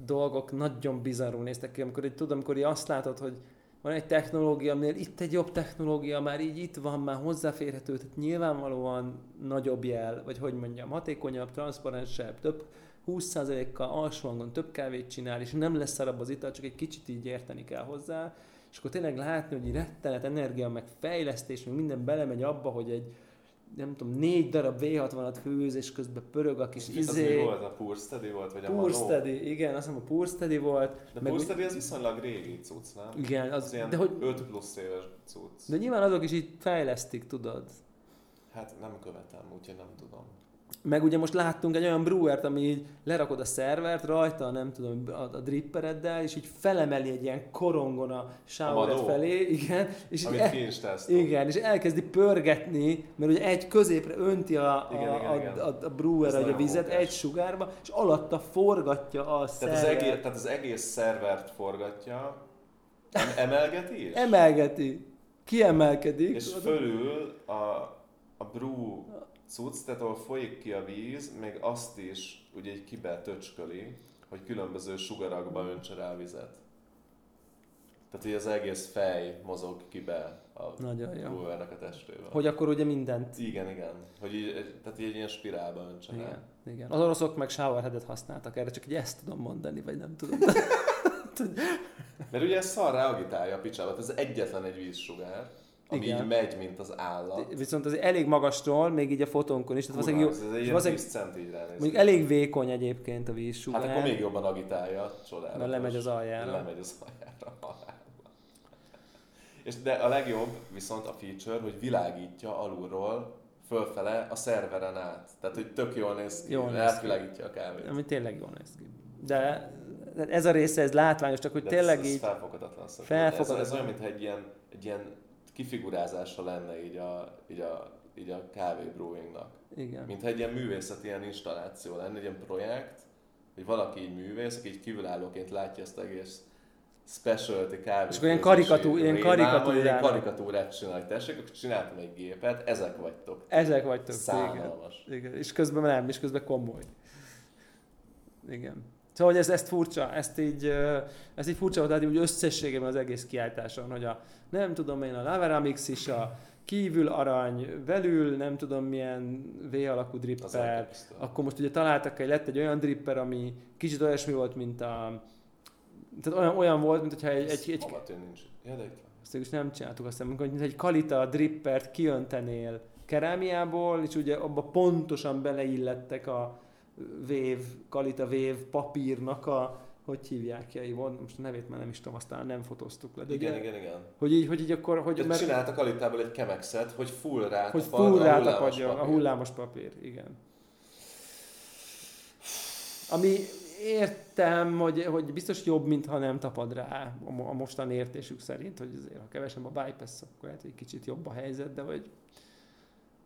dolgok nagyon bizarrul néztek ki, amikor így tudom, amikor így azt látod, hogy van egy technológia, aminél itt egy jobb technológia, már így itt van, már hozzáférhető, tehát nyilvánvalóan nagyobb jel, vagy hogy mondjam, hatékonyabb, transzparensebb, több 20%-kal alsó hangon több kávét csinál, és nem lesz szarabb az ital, csak egy kicsit így érteni kell hozzá, és akkor tényleg látni, hogy rettenet energia, meg fejlesztés, meg minden belemegy abba, hogy egy nem tudom, négy darab V60-at főz, és közben pörög a kis Az izé. mi volt? A Pure Steady volt? Vagy a Pure Manó? Steady, igen, azt hiszem a Pure Steady volt. De meg Pure Steady az viszonylag régi cucc, nem? Igen, Az az, ilyen de, hogy, 5 plusz éves cucc. de nyilván azok is így fejlesztik, tudod. Hát nem követem, úgyhogy nem tudom. Meg ugye most láttunk egy olyan brewert, ami így lerakod a szervert, rajta nem tudom, a, a drippereddel, és így felemeli egy ilyen korongon a shower felé, igen, és Amit el, igen, és elkezdi pörgetni, mert ugye egy középre önti a, Igen, a, igen, a, igen. a, a brewer a vizet mókás. egy sugárba, és alatta forgatja a Tehát az, szervert. egész, tehát az egész szervert forgatja, em- emelgeti is, Emelgeti, kiemelkedik. és fölül a, a brew cucc, tehát ahol folyik ki a víz, még azt is ugye egy kibe töcsköli, hogy különböző sugarakba öntse rá vizet. Tehát, hogy az egész fej mozog ki be a. Wolverine-nek a testéből. Hogy akkor ugye mindent... Igen, igen. Hogy így, tehát így egy ilyen spirálba öntsen Igen, el. igen. Az oroszok meg showerheadet használtak erre, csak hogy ezt tudom mondani, vagy nem tudom. Mert ugye ez szarrá agitálja a picsába, ez egyetlen egy vízsugár, ami Igen. így megy, mint az állat. Viszont az elég magasról, még így a fotónkon is, tehát Kurva, valószínűleg, ez jó, egy ilyen valószínűleg 10 cent így ránéz. mondjuk elég vékony egyébként a vízsugár. Hát akkor még jobban agitálja, csodálatos. Mert lemegy az aljára. Lemegy az aljára. És de a legjobb viszont a feature, hogy világítja alulról fölfele a szerveren át. Tehát, hogy tök jól néz ki, Jól néz ki. a kávét. Ami tényleg jól néz ki. De ez a része, ez látványos, csak hogy De tényleg ez, ez így... felfoghatatlan szó. Felfoghatatlan. Ez, ez olyan, mintha egy ilyen, egy ilyen kifigurázása lenne így a, így a, így a kávé brewingnak. Igen. Mintha egy ilyen művészeti ilyen installáció lenne, egy ilyen projekt, hogy valaki így művész, aki így kívülállóként látja ezt egész specialty kávé. És akkor ilyen karikatú- ilyen Ilyen karikatúrának. karikatúrát csinálni. Tessék, akkor csináltam egy gépet, ezek vagytok. Ezek vagytok, igen. Szánalmas. igen. És közben nem, és közben komoly. Igen. Szóval, hogy ez, ezt furcsa, ezt így, ezt így furcsa volt látni, úgy összességében az egész kiáltáson, hogy a, nem tudom én, a Lavaramix is a kívül arany, belül nem tudom milyen V-alakú Az dripper, akkor most ugye találtak egy, lett egy olyan dripper, ami kicsit olyasmi volt, mint a tehát olyan, olyan volt, mint hogyha egy, egy, egy, Hova nincs? Ja, de itt azt is nem csináltuk azt hiszem, mint egy kalita drippert kijöntenél kerámiából, és ugye abba pontosan beleillettek a vév, kalita vév papírnak a, hogy hívják ki, volt, most a nevét már nem is tudom, aztán nem fotóztuk le. De Igen, ugye, igen, igen. Hogy így, hogy így akkor, hogy, mert, csináltak alitából egy kemexet, hogy full rá hogy full a rátapadjon a papír. hullámos papír, igen. Ami értem, hogy, hogy biztos jobb, mint ha nem tapad rá a mo- a mostani értésük szerint, hogy azért, ha kevesebb a bypass, akkor lehet, hogy kicsit jobb a helyzet, de hogy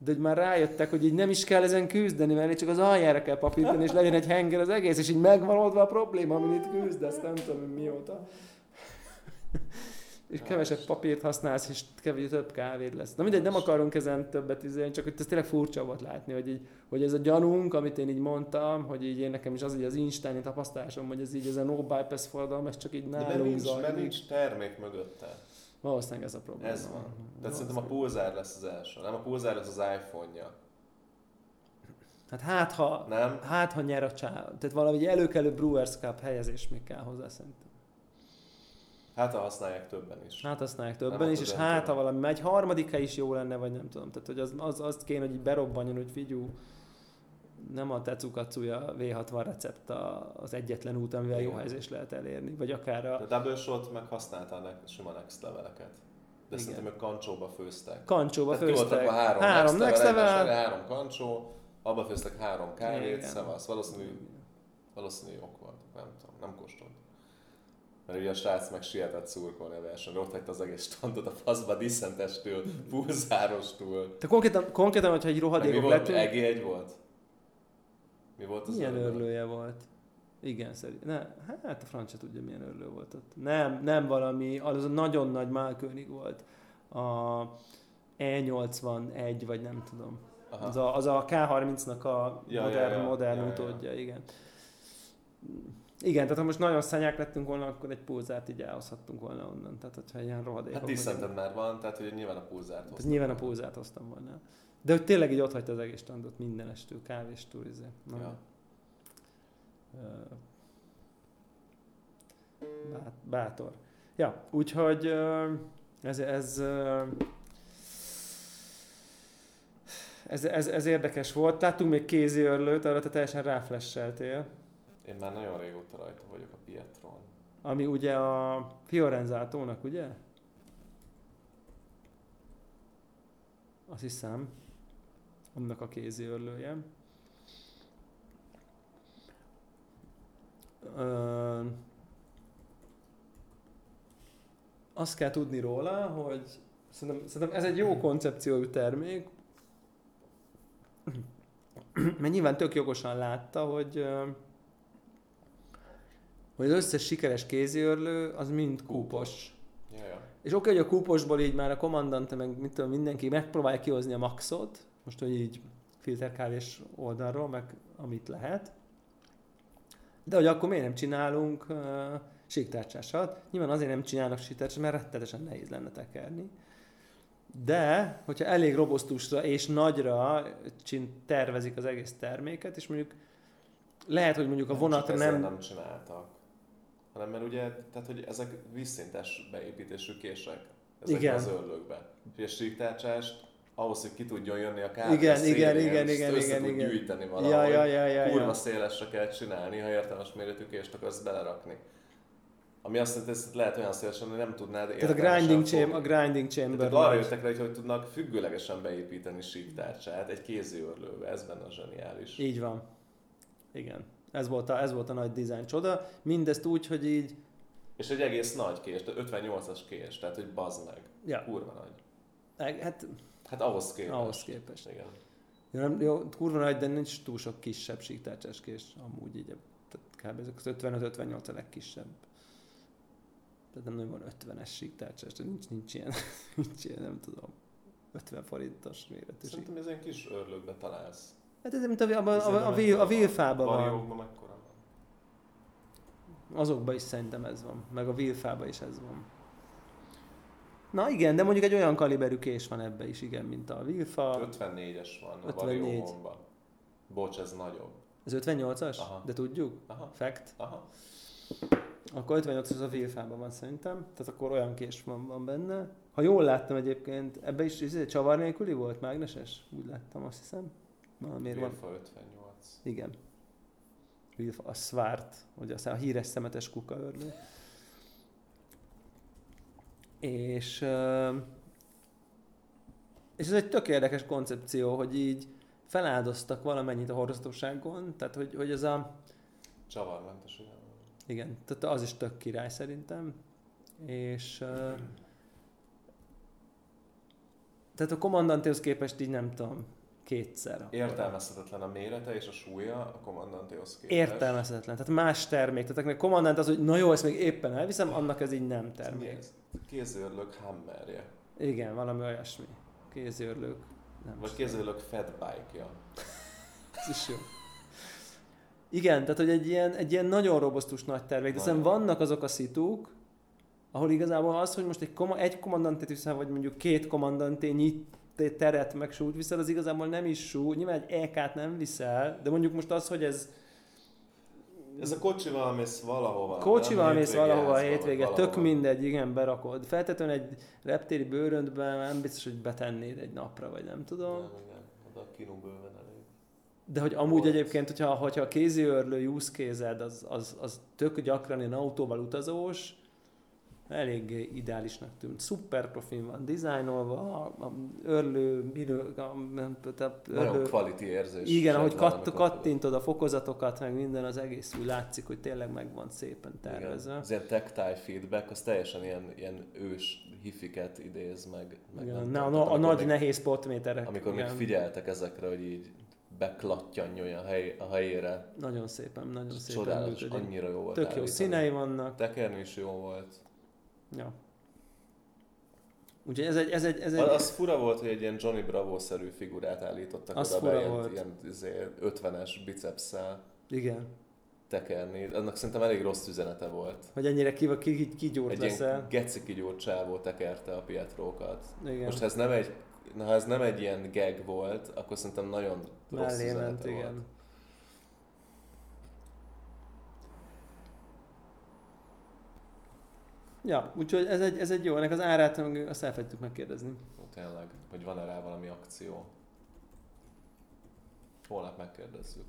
de hogy már rájöttek, hogy így nem is kell ezen küzdeni, mert csak az aljára kell papírtani, és legyen egy henger az egész, és így megvan oldva a probléma, amin itt küzdesz, nem tudom mióta. és kevesebb papírt használsz, és kevés több kávéd lesz. Na mindegy, nem akarunk ezen többet izélni, csak hogy ez tényleg furcsa volt látni, hogy, így, hogy ez a gyanunk, amit én így mondtam, hogy így én nekem is az így az instáni tapasztalásom, hogy ez így ez a no bypass forradalom, ez csak így De mert nálunk nincs, mert zajlik. nincs termék mögötte. Valószínűleg ez a probléma. Ez van. Tehát szerintem a pulzár lesz az első. Nem, a pulzár lesz az iPhone-ja. Hát hát ha, Nem? hát ha nyer a csáv. Tehát valami előkelő Brewers Cup helyezés még kell hozzá szerintem. Hát, ha használják többen is. Hát használják Nem többen a is, és hát ha valami megy, harmadika is jó lenne, vagy nem tudom. Tehát hogy az, az, azt kéne, hogy így berobbanjon, hogy figyú, nem a Tetsukacuja V60 recept a- az egyetlen út, amivel jó helyzést lehet elérni, vagy akár a A Double Shot meg használta a sima next leveleket. De Igen. szerintem ők kancsóba főztek. kancsóba Tehát főztek. a három, három next level, egymásra, három kancsó, abba főztek három kávét, szevasz. Valószínű, valószínű jók volt. Nem tudom, nem kóstolt. Mert ugye a srác meg sietett szurkolni a versenyre, ott hagyta az egész standot a faszba, diszentestől, pulzárostól. te konkrétan, konkrétan, hogyha egy rohadékok lettünk, EG1 volt? Mi volt az milyen örlő? örlője volt? Igen, szerint. Ne, hát a francia tudja, milyen örlő volt ott. Nem, nem valami, az nagyon nagy Malkönig volt. A E81, vagy nem tudom. Aha. Az a, az a K30-nak a Ja, modern, ja, ja. modern Ja, ja. utódja, igen. Igen, tehát ha most nagyon szanyák lettünk volna, akkor egy pulzárt így elhozhattunk volna onnan. Tehát, hogyha ilyen rohadékok Hát diszented már van, tehát hogy nyilván a pulzárt Ez hoztam. nyilván a pulzárt hoztam volna. De hogy tényleg így ott hagyta az egész standot mindenestől, kávéstől, izé. Na, Ja. Bát- Bátor. Ja, úgyhogy ez, ez, ez, ez, ez, érdekes volt. Láttunk még kézi örlőt, arra te teljesen ráflesseltél. Én már nagyon régóta rajta vagyok a Pietron. Ami ugye a Fiorenzátónak, ugye? Azt hiszem. Annak a kézi örlője. Ö, azt kell tudni róla, hogy szerintem, szerintem ez egy jó koncepciójú termék, mert nyilván tök jogosan látta, hogy hogy az összes sikeres kéziörlő az mind kúpos. Ja. És oké, hogy a kúposból így már a kommandante, meg mit tudom, mindenki megpróbálja kihozni a maxot, most, hogy így filterkávés oldalról, meg amit lehet. De hogy akkor miért nem csinálunk uh, síktárcsásat. Nyilván azért nem csinálnak síktárcsát, mert rettetesen nehéz lenne tekerni. De, hogyha elég robosztusra és nagyra csin tervezik az egész terméket, és mondjuk lehet, hogy mondjuk a vonatra nem... nem... csináltak. Hanem mert ugye, tehát hogy ezek vízszintes beépítésű kések. Ezek Igen. az örlőkbe. És a síktárcsást ahhoz, hogy ki tudjon jönni a kávé Igen, igen, igen, igen, igen, igen. gyűjteni valahogy. Ja, ja, ja, ja, Kurva ja. szélesre kell csinálni, ha értelmes méretű kést akarsz belerakni. Ami azt jelenti, hogy lehet olyan szélesen, hogy nem tudnád Tehát a értelmesen grinding, chamber, a grinding chamber. Tehát arra jöttek rá, hogy, hogy tudnak függőlegesen beépíteni síktárcsát egy kéziőrlőbe, ez benne a zseniális. Így van. Igen. Ez volt, a, ez volt a nagy design csoda. Mindezt úgy, hogy így, És egy egész nagy kés, tehát 58-as kés, tehát hogy bazd meg. ja, Kurva nagy. hát Hát ahhoz képest. ahhoz képest. Igen. Jó, nem, jó, kurva nagy, de nincs túl sok kisebb síktárcsás kés, amúgy így, tehát kb. ezek az 55-58 a legkisebb. Tehát nem nagyon van 50-es síktárcsás, de nincs, nincs ilyen, nincs ilyen, nem tudom, 50 forintos méretű. Szerintem ez ilyen kis örlőkbe találsz. Hát ez mint a, a, a, a, a, vil- a vilfában van. Mekkora van? Azokban is szerintem ez van, meg a vilfában is ez van. Na igen, de mondjuk egy olyan kaliberű kés van ebbe is, igen, mint a vilfa. 54-es van a 54. variómban. Bocs, ez nagyobb. Ez 58-as? Aha. De tudjuk? Aha. Fact. Aha. Akkor 58 az a vilfában van szerintem, tehát akkor olyan kés van, van benne. Ha jól láttam egyébként, ebbe is ez csavar nélküli volt, mágneses? Úgy láttam, azt hiszem. Valamiért van. Vilfa 58. Igen. Vilfa, a Svart, ugye a híres szemetes kukaörlő. És, és ez egy tök érdekes koncepció, hogy így feláldoztak valamennyit a hordozhatóságon, tehát hogy, hogy ez a, Csavarmentes, ugye? igen, tehát az is tök király szerintem. És ö, tehát a kommandantéhoz képest így nem tudom, kétszer. Értelmezhetetlen a mérete és a súlya a kommandantéhoz képest. Értelmezhetetlen. Tehát más termék. Tehát akinek kommandant az, hogy na jó, ezt még éppen elviszem, annak ez így nem termék. ez? Kézőrlök hammerje. Igen, valami olyasmi. Kézőrlők. Nem Vagy kézőrlök fatbike-ja. Ez is jó. Igen, tehát hogy egy ilyen, egy ilyen nagyon robosztus nagy termék, de szerintem vannak azok a szituk, ahol igazából az, hogy most egy, koma, egy kommandantét viszel, vagy mondjuk két kommandanté nyit teret meg súlyt viszel, az igazából nem is súly. Nyilván egy EK-t nem viszel, de mondjuk most az, hogy ez Ez a kocsival mész valahova. Kocsival mész valahova a hétvége, valahova. tök mindegy, igen, berakod. Feltétlenül egy reptéri bőröntben nem biztos, hogy betennéd egy napra, vagy nem tudom. Nem, igen. Oda kinu bőven elég. De hogy amúgy Volt. egyébként, hogyha, hogyha a kéziőrlő use kézed, az, az, az tök gyakran ilyen autóval utazós, elég ideálisnak tűnt. Szuper profin van dizájnolva, a, a örlő, minő, a, nem tudom, Nagyon quality érzés. igen, ahogy amikor- kattintod a fokozatokat, meg minden, az egész úgy látszik, hogy tényleg meg van szépen Igen. tervezve. Az ilyen tactile feedback, az teljesen ilyen, ilyen ős hifiket idéz meg. meg Igen, nem na, tudom, a, a nagy még- nehéz potméterek. Amikor még igen. figyeltek ezekre, hogy így beklattyanjon a, hely, a helyére. Nagyon szépen, nagyon szépen Csodálatos, működik. annyira jó volt Tök jó állítani. színei vannak. Tekerni is jó volt. Ja. Úgyhogy ez egy, ez egy, ez egy, Az, az fura volt, hogy egy ilyen Johnny Bravo-szerű figurát állítottak Az oda fura be, ilyen, volt. ilyen izé, 50-es bicepsszel igen, tekerni. Annak szerintem elég rossz üzenete volt. hogy ennyire ki, ki, ki, kigyúrt Egy leszel. ilyen geci kigyúrt csávó tekerte a Pietrókat. Igen. Most ha ez nem egy, na, ha ez nem egy ilyen gag volt, akkor szerintem nagyon rossz Mellé üzenete ment, volt. igen. Ja, úgyhogy ez egy, ez egy jó, ennek az árát azt elfelejtettük megkérdezni. Ó, tényleg, hogy van-e rá valami akció. Holnap megkérdezzük.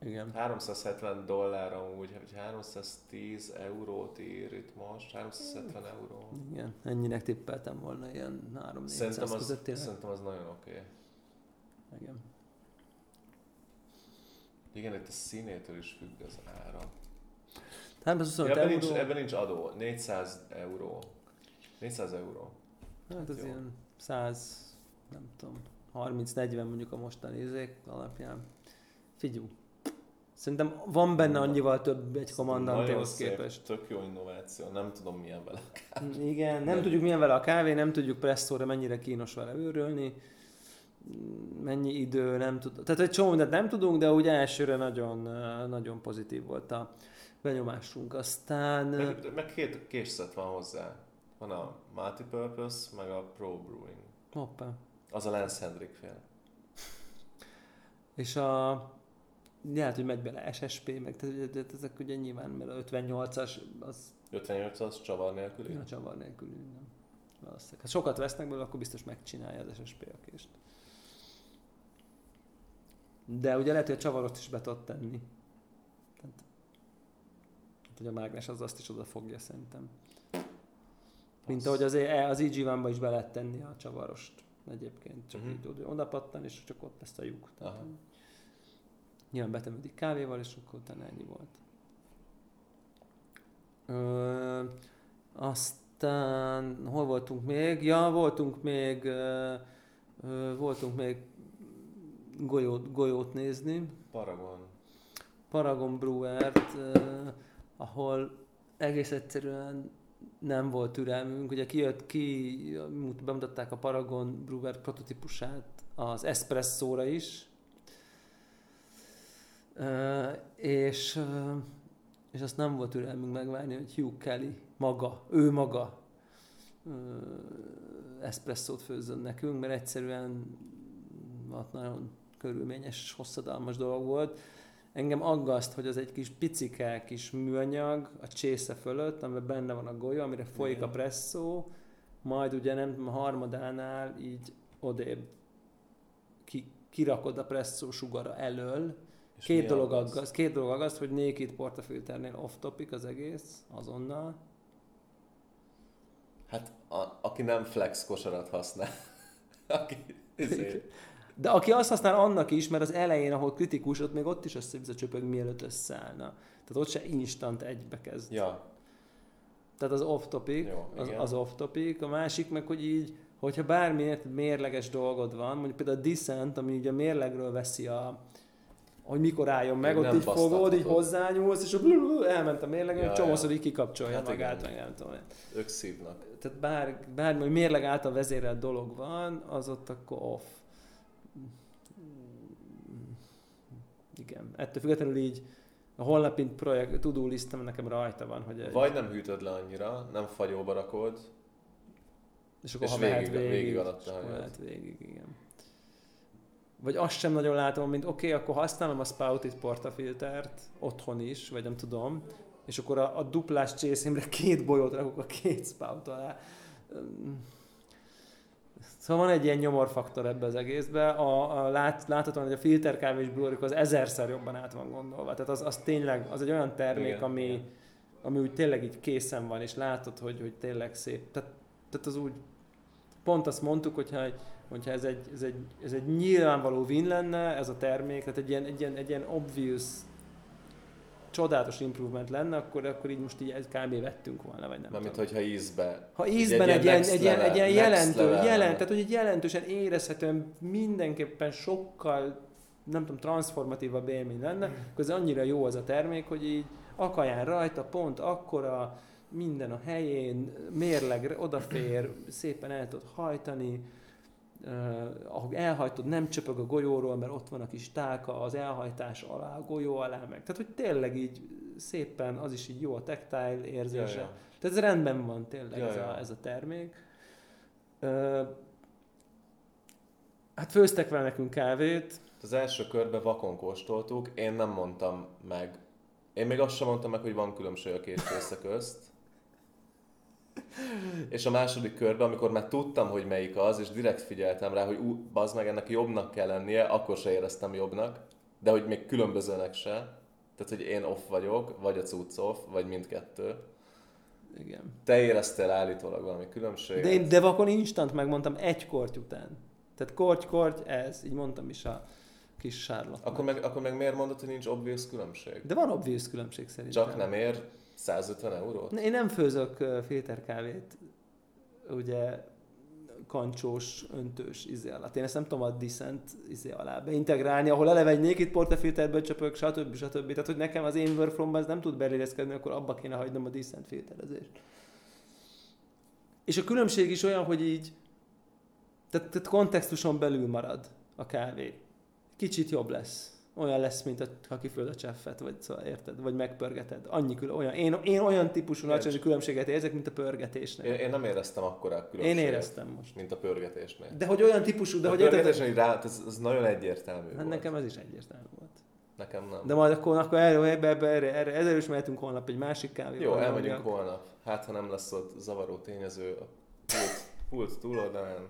Igen. 370 dollár amúgy, hogy 310 eurót ír itt most, 370 euró. Igen, ennyinek tippeltem volna, ilyen 3 Szerintem 400 az, között tényleg. szerintem az nagyon oké. Okay. Igen. Igen, itt a színétől is függ az ára. 325 Ja, ebben, euró. nincs, ebben nincs adó, 400 euró. 400 euró. Hát ez Jó. ilyen 100, nem tudom, 30-40 mondjuk a mostani izék alapján. Figyú. Szerintem van benne annyival több egy kommandantéhoz képest. Tök jó innováció, nem tudom milyen vele. Igen, nem tudjuk milyen vele a kávé, nem tudjuk presszóra mennyire kínos vele őrölni, mennyi idő, nem tudom. Tehát egy csomó mindent nem tudunk, de úgy elsőre nagyon, nagyon pozitív volt a benyomásunk. Aztán... Meg, meg két készlet van hozzá. Van a Multipurpose, meg a Pro Brewing. Hoppá. Az a Lance Hendrick fél. És a... Lehet, hogy megy bele SSP, meg tehát, ezek ugye nyilván, mert a 58-as az 58 az csavar nélküli? a csavar nélkül nem. Valószínűleg. Ha sokat vesznek belőle, akkor biztos megcsinálja az SSP a kést. De ugye lehet, hogy a csavarost is be tudod tenni. Hát, hogy a mágnes az azt is oda fogja szerintem. Mint Az- ahogy az, az eg ba is be lehet tenni a csavarost egyébként. Csak uh-huh. így oda- pattan, és csak ott lesz a lyuk. Tehát, Aha. Nyilván betemődik kávéval, és akkor utána ennyi volt. Ö, aztán hol voltunk még? Ja, voltunk még ö, ö, voltunk még golyót, golyót nézni. Paragon. Paragon Brewert, uh, ahol egész egyszerűen nem volt türelmünk. Ugye kijött ki, mut- bemutatták a Paragon Brewer prototípusát az Espresso-ra is, és, és azt nem volt türelmünk megvárni, hogy Hugh Kelly maga, ő maga espresszót főzzön nekünk, mert egyszerűen nagyon körülményes, hosszadalmas dolog volt. Engem aggaszt, hogy az egy kis picike kis műanyag a csésze fölött, amiben benne van a golyó, amire folyik Igen. a presszó, majd ugye nem tudom, a harmadánál így odébb ki, kirakod a presszó sugara elől. És Két dolog, aggaszt? aggaszt, két dolog aggaszt, hogy Naked Portafilternél off-topic az egész, azonnal. Hát, a, aki nem flex kosarat használ. aki, izé, De aki azt használ annak is, mert az elején, ahol kritikus, ott még ott is össze csöpög, mielőtt összeállna. Tehát ott se instant egybe kezd. ja, Tehát az off-topic, Jó, az, igen. az off-topic. A másik meg, hogy így, hogyha bármi érted, mérleges dolgod van, mondjuk például a Descent, ami ugye a mérlegről veszi a hogy mikor álljon meg, ott így fogod, így hozzányúlsz, és elment a mérleg, Ja, csomószor így kikapcsolja Hát magát, meg nem tudom. ők szívnak. Tehát bár, bármi, hogy mérleg által vezérelt dolog van, az ott akkor off. Igen. Ettől függetlenül így a holnapi projekt tudó listem nekem rajta van, hogy egy, Vagy nem hűtöd le annyira, nem fagyóba rakod, és akkor és ha mehet végig- végig, végig alatta és mehet végig, igen. Vagy azt sem nagyon látom, mint oké, okay, akkor használom a Spouted portafiltert otthon is, vagy nem tudom, és akkor a, a duplás csészémre két bolyót rakok a két spout alá. Szóval van egy ilyen nyomorfaktor ebbe az egészbe. A, a lát, láthatóan, hogy a filterkávés brewerik az ezerszer jobban át van gondolva. Tehát az, az tényleg, az egy olyan termék, Igen, ami, igen. ami úgy tényleg így készen van, és látod, hogy, hogy tényleg szép. Tehát, tehát az úgy, pont azt mondtuk, hogyha, egy- hogyha ez, egy, ez, egy, ez egy nyilvánvaló win lenne, ez a termék, tehát egy ilyen, egy ilyen, egy ilyen obvious csodálatos improvement lenne, akkor, akkor így most így egy kb. vettünk volna, vagy nem Mármint, tudom. hogyha ízbe. Ha ízben egy, ilyen, egy, ilyen, egy ilyen level- next jelentő, level jelent, tehát hogy egy jelentősen érezhetően mindenképpen sokkal, nem tudom, transformatívabb élmény lenne, akkor ez annyira jó az a termék, hogy így akaján rajta, pont akkora, minden a helyén, mérleg odafér, szépen el tudod hajtani, ahogy elhajtod, nem csöpög a golyóról, mert ott van a kis tálka az elhajtás alá, a golyó alá meg. Tehát, hogy tényleg így szépen, az is így jó a tactile érzése. Ja, ja. Tehát ez rendben van tényleg Ja, ez, ja. a, ez a termék. Ö, hát főztek vele nekünk kávét, Az első körben vakon kóstoltuk, én nem mondtam meg. Én még azt sem mondtam meg, hogy van különbség a két része közt. És a második körben, amikor már tudtam, hogy melyik az, és direkt figyeltem rá, hogy ú, bazd meg, ennek jobbnak kell lennie, akkor se éreztem jobbnak, de hogy még különbözőnek se. Tehát, hogy én off vagyok, vagy a cucc off, vagy mindkettő. igen. Te éreztél állítólag valami különbséget. De én de vakon instant megmondtam egy korty után. Tehát korty, korty, ez, így mondtam is a kis Charlotte. Akkor meg, akkor meg miért mondod, hogy nincs obvious különbség? De van obvious különbség szerintem. Csak nem ér 150 eurót? Én nem főzök filterkávét, ugye kancsós, öntős izé alatt. Én ezt nem tudom a Descent izé alá beintegrálni, ahol eleve egy naked portafilterből csöpök, stb. stb. Tehát, hogy nekem az én workflow ez nem tud belérezkedni, akkor abba kéne hagynom a Descent filterezést. És a különbség is olyan, hogy így, tehát, tehát kontextuson belül marad a kávé. Kicsit jobb lesz. Olyan lesz, mint a, ha kifőd a cseffet, vagy szóval érted, vagy megpörgeted. Annyi kül- olyan, én, én olyan típusú Érts. nagy különbséget érzek, mint a pörgetésnél. Én, én nem éreztem akkora Én különbséget, éreztem most. mint a pörgetésnél. De hogy olyan típusú, de hogy a érted, pörgetésnél így rá, ez, ez nagyon egyértelmű hát volt. nekem ez is egyértelmű volt. Nekem nem. De majd akkor, akkor erre, ebbe, ebbe, erre, erre, ezzel is mehetünk holnap egy másik kávéba. Jó, elmegyünk holnap. Hát, ha nem lesz ott zavaró tényező a pult, pult túloldalán.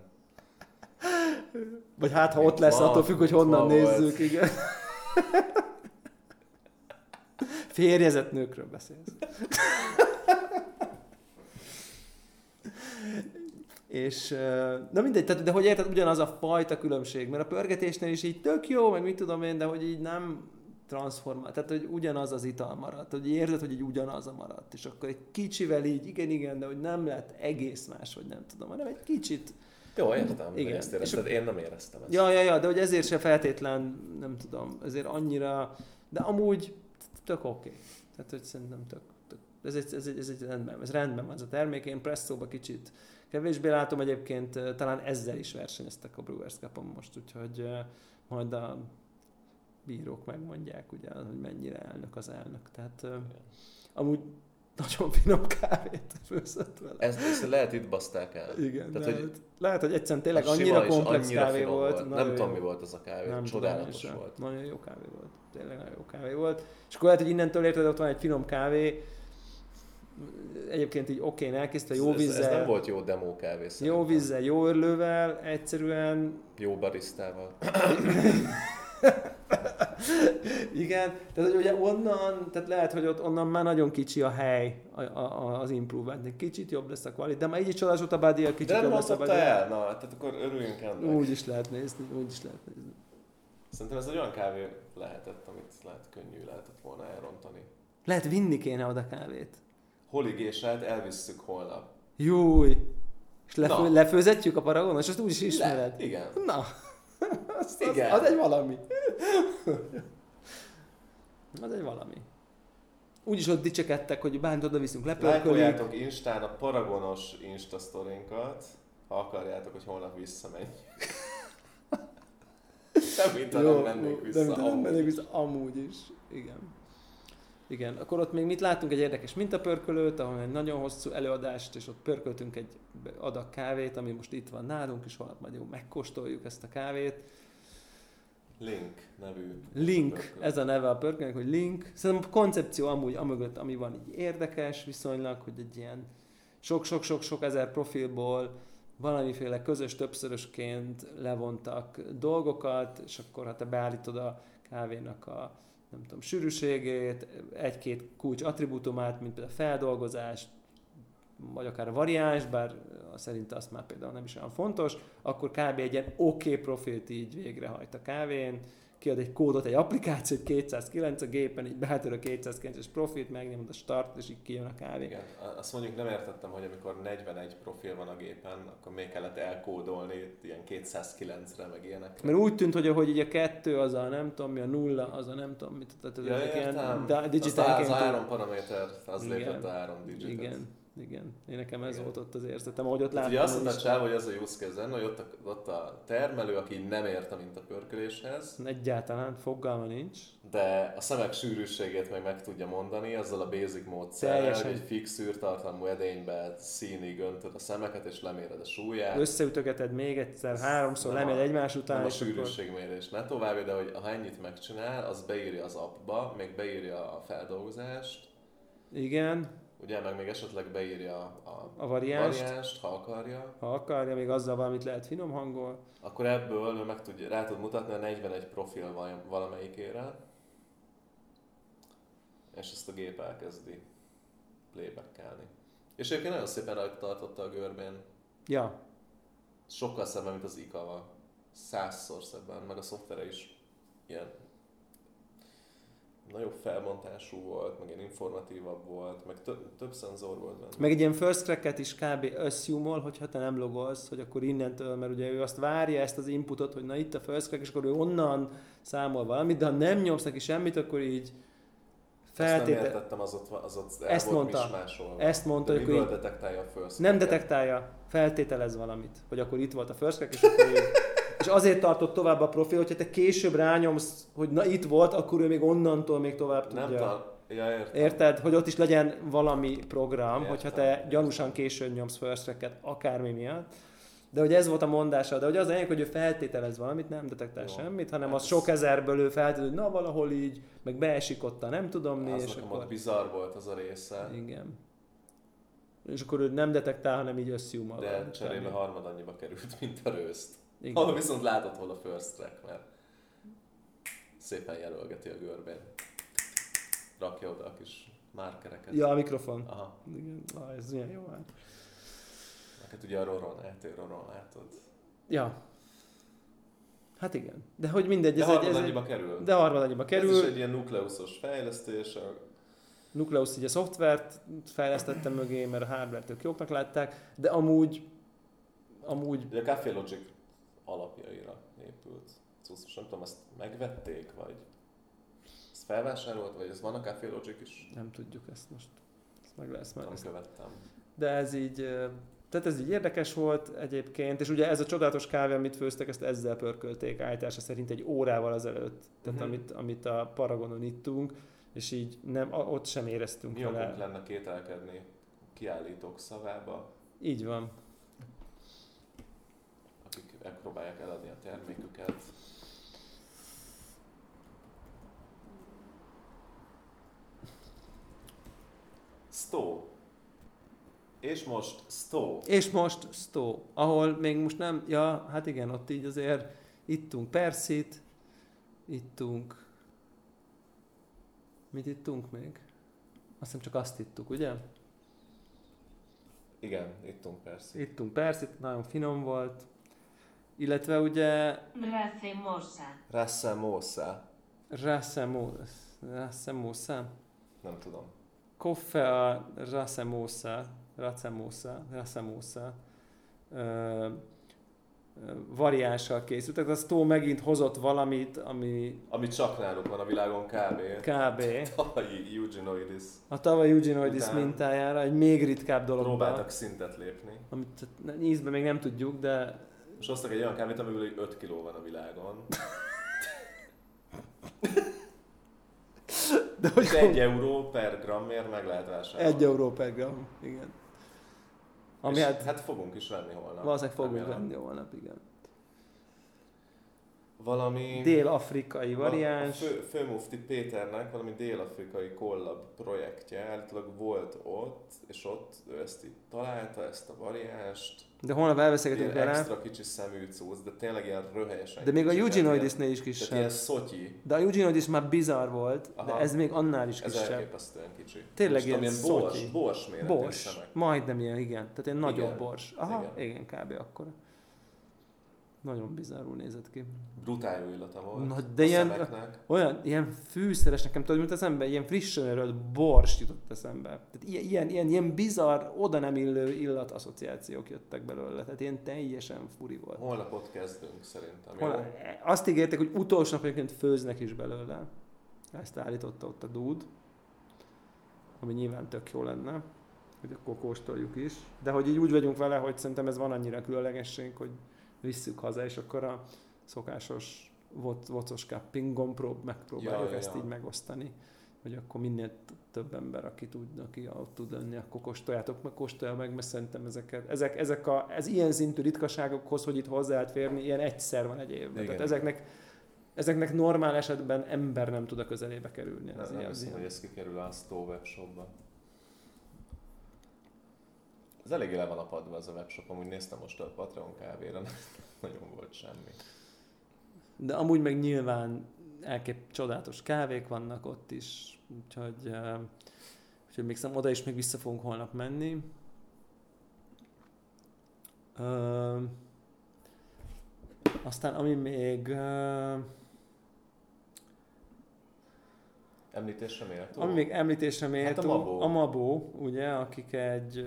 Vagy hát, ha ott lesz, attól függ, hogy honnan nézzük, igen. Férjezett nőkről beszélsz. És, na mindegy, tehát, de hogy érted, ugyanaz a fajta különbség, mert a pörgetésnél is így tök jó, meg mit tudom én, de hogy így nem transformál, tehát hogy ugyanaz az ital maradt, hogy érzed, hogy így ugyanaz a maradt, és akkor egy kicsivel így, igen, igen, de hogy nem lett egész más, vagy nem tudom, hanem egy kicsit Jó, értem, Igen. Ezt érezted. Én nem éreztem ezt. Ja, ja, ja, de hogy ezért se feltétlen, nem tudom, ezért annyira, de amúgy tök oké. Okay. Tehát, hogy szerintem tök, tök ez, egy, ez, egy, ez egy rendben, ez rendben van ez a termék. Én presszóba kicsit kevésbé látom egyébként, talán ezzel is versenyeztek a Brewers Cup-on most, úgyhogy majd a bírók megmondják, ugye, hogy mennyire elnök az elnök. Tehát eh, amúgy nagyon finom kávét főzött vele. Ezt, ezt lehet itt baszták el. Igen, Tehát, lehet, hogy hogy lehet, hogy egyszerűen tényleg annyira komplex annyira kávé volt. volt. Nem tudom, jó. mi volt az a kávé. Nem Csodálatos tudom volt. Nagyon jó kávé volt. Tényleg nagyon jó kávé volt. És akkor lehet, hogy innentől érted, ott van egy finom kávé, egyébként így oké, okay, elkészítve jó ez, ez, vízzel, ez nem volt jó demo kávé jó szerintem. vízzel, jó örlővel, egyszerűen Jó barisztával. Igen, tehát hogy ugye onnan, tehát lehet, hogy ott onnan már nagyon kicsi a hely a, a, az improvement. Egy kicsit jobb lesz a kvalitás, de már így is csodás volt a body, a kicsit De jobb lesz a body. el? Na, tehát akkor örüljünk ennek. Úgy is lehet nézni, úgy is lehet nézni. Szerintem ez egy olyan kávé lehetett, amit lehet könnyű lehetett volna elrontani. Lehet vinni kéne oda kávét. Holigésát elvisszük holnap. Júj! És lefő, lefőzetjük a paragonon, és azt úgy is ismered. Lehet, igen. Na, az, az, Igen. az egy valami. az egy valami. Úgyis ott dicsekedtek, hogy bánt oda viszünk, lepörkölik. Lájkoljátok Instán a Paragonos Insta sztorinkat, ha akarjátok, hogy holnap visszamenjünk. Nem, mint ha nem mennék vissza. Nem amúgy. mennék vissza, amúgy is. Igen. Igen, akkor ott még mit látunk? Egy érdekes mintapörkölőt, ahol egy nagyon hosszú előadást, és ott pörköltünk egy adag kávét, ami most itt van nálunk, és holnap majd jó megkóstoljuk ezt a kávét. Link nevű. Link, ez a neve a pörkölnek, hogy Link. Szerintem a koncepció amúgy amögött, ami van így érdekes viszonylag, hogy egy ilyen sok-sok-sok-sok ezer profilból valamiféle közös többszörösként levontak dolgokat, és akkor ha te beállítod a kávénak a nem tudom, sűrűségét, egy-két kulcs attribútumát, mint például a feldolgozást, vagy akár a variáns, bár szerint azt már például nem is olyan fontos, akkor kb. egy ilyen oké okay profilt így végrehajt a kávén, kiad egy kódot, egy applikációt, 209 a gépen, így beállítod a 209-es profilt, megnyomod a start, és így kijön a kávé. Igen, azt mondjuk nem értettem, hogy amikor 41 profil van a gépen, akkor még kellett elkódolni ilyen 209-re, meg ilyenekre. Mert úgy tűnt, hogy, hogy így a kettő az a nem tudom mi, a nulla az a nem tudom mit, tehát Ja, ezek ilyen da- Az, az három paraméter, az Igen. lépett a három digitet. Igen, igen. Én nekem ez Igen. volt ott az érzetem, ahogy ott láttam. ugye azt mondta a csáv, hogy az a case lenne, hogy ott a, ott a termelő, aki nem ért a mintapörköléshez, Egyáltalán fogalma nincs. de a szemek sűrűségét meg meg tudja mondani, azzal a basic módszerrel, Teljesen. hogy egy fix űrtartalmú edénybe színig öntöd a szemeket és leméred a súlyát. Összeütögeted még egyszer, háromszor Nem a- egymás után, nem a sűrűségmérés, ne tovább, de hogy ha ennyit megcsinál, az beírja az appba, még beírja a feldolgozást, Igen, ugye, meg még esetleg beírja a, a variánst, variánst, ha akarja, ha akarja, még azzal valamit lehet finom hangol. akkor ebből ő meg tudja, rá tud mutatni a 41 profil val- valamelyikére, és ezt a gép elkezdi playbackelni. És egyébként nagyon szépen rajta tartotta a görbén. Ja, Sokkal szebben, mint az IKA-val. Százszor szebben, meg a szoftvere is ilyen nagyobb felbontású volt, meg ilyen informatívabb volt, meg több, több szenzor volt benne. meg egy ilyen first cracket is kb. assume hogyha te nem logolsz, hogy akkor innentől, mert ugye ő azt várja ezt az inputot, hogy na itt a first crack, és akkor ő onnan számol valamit, de ha nem nyomsz neki semmit, akkor így Ezt nem értettem, az ott, az ott el Ezt volt mondta. Ezt mondta, De hogy így- detektálja a first Nem detektálja, feltételez valamit, hogy akkor itt volt a first crack, és akkor így, és azért tartott tovább a profi, hogyha te később rányomsz, hogy na itt volt, akkor ő még onnantól még tovább tudja. Nem tal- ja, értem. Érted? Hogy ott is legyen valami program, Értem, hogyha te gyanúsan későn nyomsz first akármi miatt. De hogy ez volt a mondása, de hogy az lényeg, hogy ő feltételez valamit, nem detektál Jó. semmit, hanem Hát az ez- sok ezerből ő feltételez, hogy na valahol így, meg beesik ott a nem tudom mi, Az és nekem akkor... ott bizarr volt az a része. Igen. És akkor ő nem detektál, hanem így összjúmal. De cserébe harmad annyiba került, mint a rőszt. Igen. Ahol viszont látod hol a first track, mert szépen jelölgeti a görbén. Rakja oda a kis márkereket. Ja, a mikrofon. Aha. Igen, ah, ez milyen jó hát. Neked ugye a Roron, eltér Roron látod. Ja. Hát igen. De hogy mindegy, De ez egy, harmad ez annyiba kerül. de harmad annyiba Ez kerül. is egy ilyen nukleuszos fejlesztés. a- Nucleus így a szoftvert fejlesztette mögé, mert a hardware tök jóknak látták, de amúgy, amúgy Ugye a Café Logic alapjaira épült. Szóval nem tudom, ezt megvették, vagy ezt felvásárolt, vagy ez van a Café Logic is? nem tudjuk ezt most. Ezt meg lesz már. Nem követtem. De ez így, tehát ez így érdekes volt egyébként, és ugye ez a csodálatos kávé, amit főztek, ezt ezzel pörkölték állítása szerint egy órával azelőtt, tehát Mhm. amit, amit a Paragonon ittunk, és így nem, ott sem éreztünk Mi okunk vele. lenne kételkedni kiállítók szavába, Így van. Megpróbálják eladni a terméküket. Stó. És most Stó. És most Stó, ahol még most nem, ja, hát igen, ott így azért ittunk Persit, ittunk, mit ittunk még? Azt hiszem csak azt ittuk, ugye? Igen, ittunk persze. Ittunk Persit, nagyon finom volt, illetve ugye Racemosa. Rassamosa. Racemosa, Nem tudom. Coffea Racemosa, Racemosa, Racemosa, ö, variánssal készültek. A Stó megint hozott valamit, ami Ami csak náluk van a világon kb. kb. Tavalyi Eugenoidis. A tavaly Eugenoidis Után- mintájára egy még ritkább dologba, Próbáltak szintet lépni. amit ízben még nem tudjuk, de És hoztak egy olyan kávét, amiből 5 kiló van a világon. de hogy egy euró per grammért meg lehet vásárolni. egy euró per gram, igen. Ami És hát hát fogunk is venni holnap. valószínűleg fogunk remélem. venni holnap, igen. Valami... Dél-afrikai A variáns. fő, főmufti Péternek valami dél-afrikai kollab projektje állítólag volt ott, és ott ő ezt így találta, ezt a variánst. De holnap elbeszélgetünk Ilyen extra kicsi szemű cucc, de tényleg ilyen röhelyesen De még a Eugenoidisnél is Tehát kisebb. ilyen szotyi. De a Eugenoidis már bizarr volt, de Aha. ez még annál is Ez kisebb. elképesztően kicsi. Tényleg Most ilyen ilyen bors, bors méretű Bors. Majdnem ilyen, igen. Tehát ilyen nagyobb Igen. bors. Aha, Igen. igen kb. akkor. Nagyon bizarrul nézett ki. Brutál jó illata volt. Na, de a ilyen- szemeknek. Olyan, ilyen fűszeres, nekem tudod, mint az ember, ilyen frissen erőlt bors jutott eszembe. Tehát ilyen, ilyen, ilyen, ilyen bizarr, oda nem illő illatasszociációk jöttek belőle. Tehát ilyen teljesen furi volt. Holnap ott kezdünk szerintem. Hol, jó? azt ígérték, hogy utolsó nap egyébként főznek is belőle. Ezt állította ott a dúd. Ami nyilván tök jó lenne, hogy akkor kóstoljuk is. De hogy így úgy vagyunk vele, hogy szerintem ez van annyira különlegesség, hogy visszük haza, és akkor a szokásos vo- vocos cuppingon prób, megpróbáljuk Ja, ja, ezt ja. így megosztani. Hogy akkor minél több ember, aki tud, aki ott tud lenni, akkor kóstoljátok meg, kóstolja meg, mert szerintem ezeket, ezek, ezek a, ez ilyen szintű ritkaságokhoz, hogy itt hozzá lehet férni, ilyen egyszer van egy évben. Igen. Tehát ezeknek, ezeknek normál esetben ember nem tud a közelébe kerülni. Nem, Ez nem ilyen, hiszem, ilyen. hogy ez kikerül a webshopba. Ez eléggé le van apadva ez a webshop, amúgy néztem most a Patreon kávéra, nagyon volt semmi. De amúgy meg nyilván elkép csodálatos kávék vannak ott is, úgyhogy, eh, úgyhogy még szem, oda is még vissza fogunk holnap menni. Ö, aztán ami még, ö, Említésre méltó? ami még említésre méltó, Hát a Mabó. a Mabó, ugye, akik egy,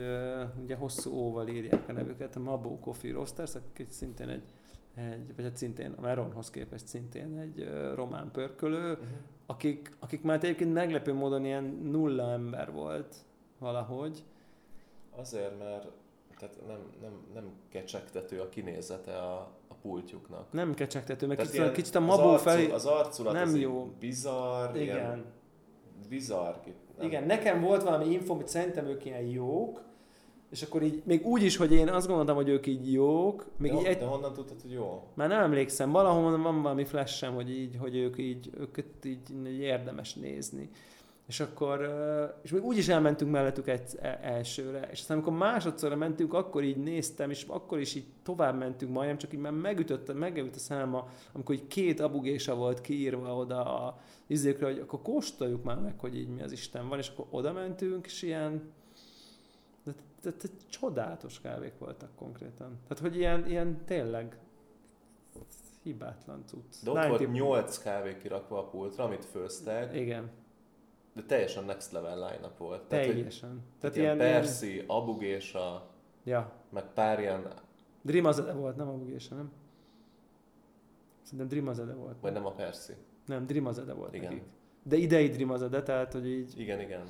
ugye hosszú óval írják a nevüket, a Mabó Coffee Roasters, akik szintén egy, egy vagy hát szintén a Meronhoz képest szintén egy román pörkölő, Uh-huh. akik, akik már egyébként meglepő módon ilyen nulla ember volt valahogy. Azért, mert tehát nem, nem, nem kecsegtető a kinézete a, a pultjuknak. Nem kecsegtető, meg kicsit, ilyen- kicsit a az mabó arcu- felé... Az arculat nem az jó. bizarr, Igen. ilyen bizarr. Nem. Igen, nekem volt valami info, hogy szerintem ők ilyen jók, és akkor így, még úgy is, hogy én azt gondoltam, hogy ők így jók, még de, így egy, de honnan tudtad, hogy jó? már nem emlékszem, valahol van valami flashem, hogy így, hogy ők így, őket így, így érdemes nézni. És akkor, és még úgy is elmentünk mellettük egy e- elsőre, és aztán amikor másodszorra mentünk, akkor így néztem, és akkor is így tovább mentünk majdnem, csak így már megütött, megütött a száma, amikor így két abugésa volt kiírva oda a izékre, hogy akkor kóstoljuk már meg, hogy így mi az Isten van, és akkor oda mentünk, és ilyen, de, de, de csodálatos kávék voltak konkrétan. Tehát, hogy ilyen, ilyen tényleg hibátlan cucc. De ott 90 volt 8 kávé kirakva a pultra, amit főztek, Igen, de teljesen next level line-up volt. Tehát, teljesen. Tehát ilyen, Persi, Abugésa, ja, meg pár ilyen, Drimazede volt, nem a bugésa, nem? Szerintem Drimazede volt. vagy nem a Persi. Nem, Drimazede volt Igen. nekik. De idei Drimazede, tehát, hogy így, Igen, igen.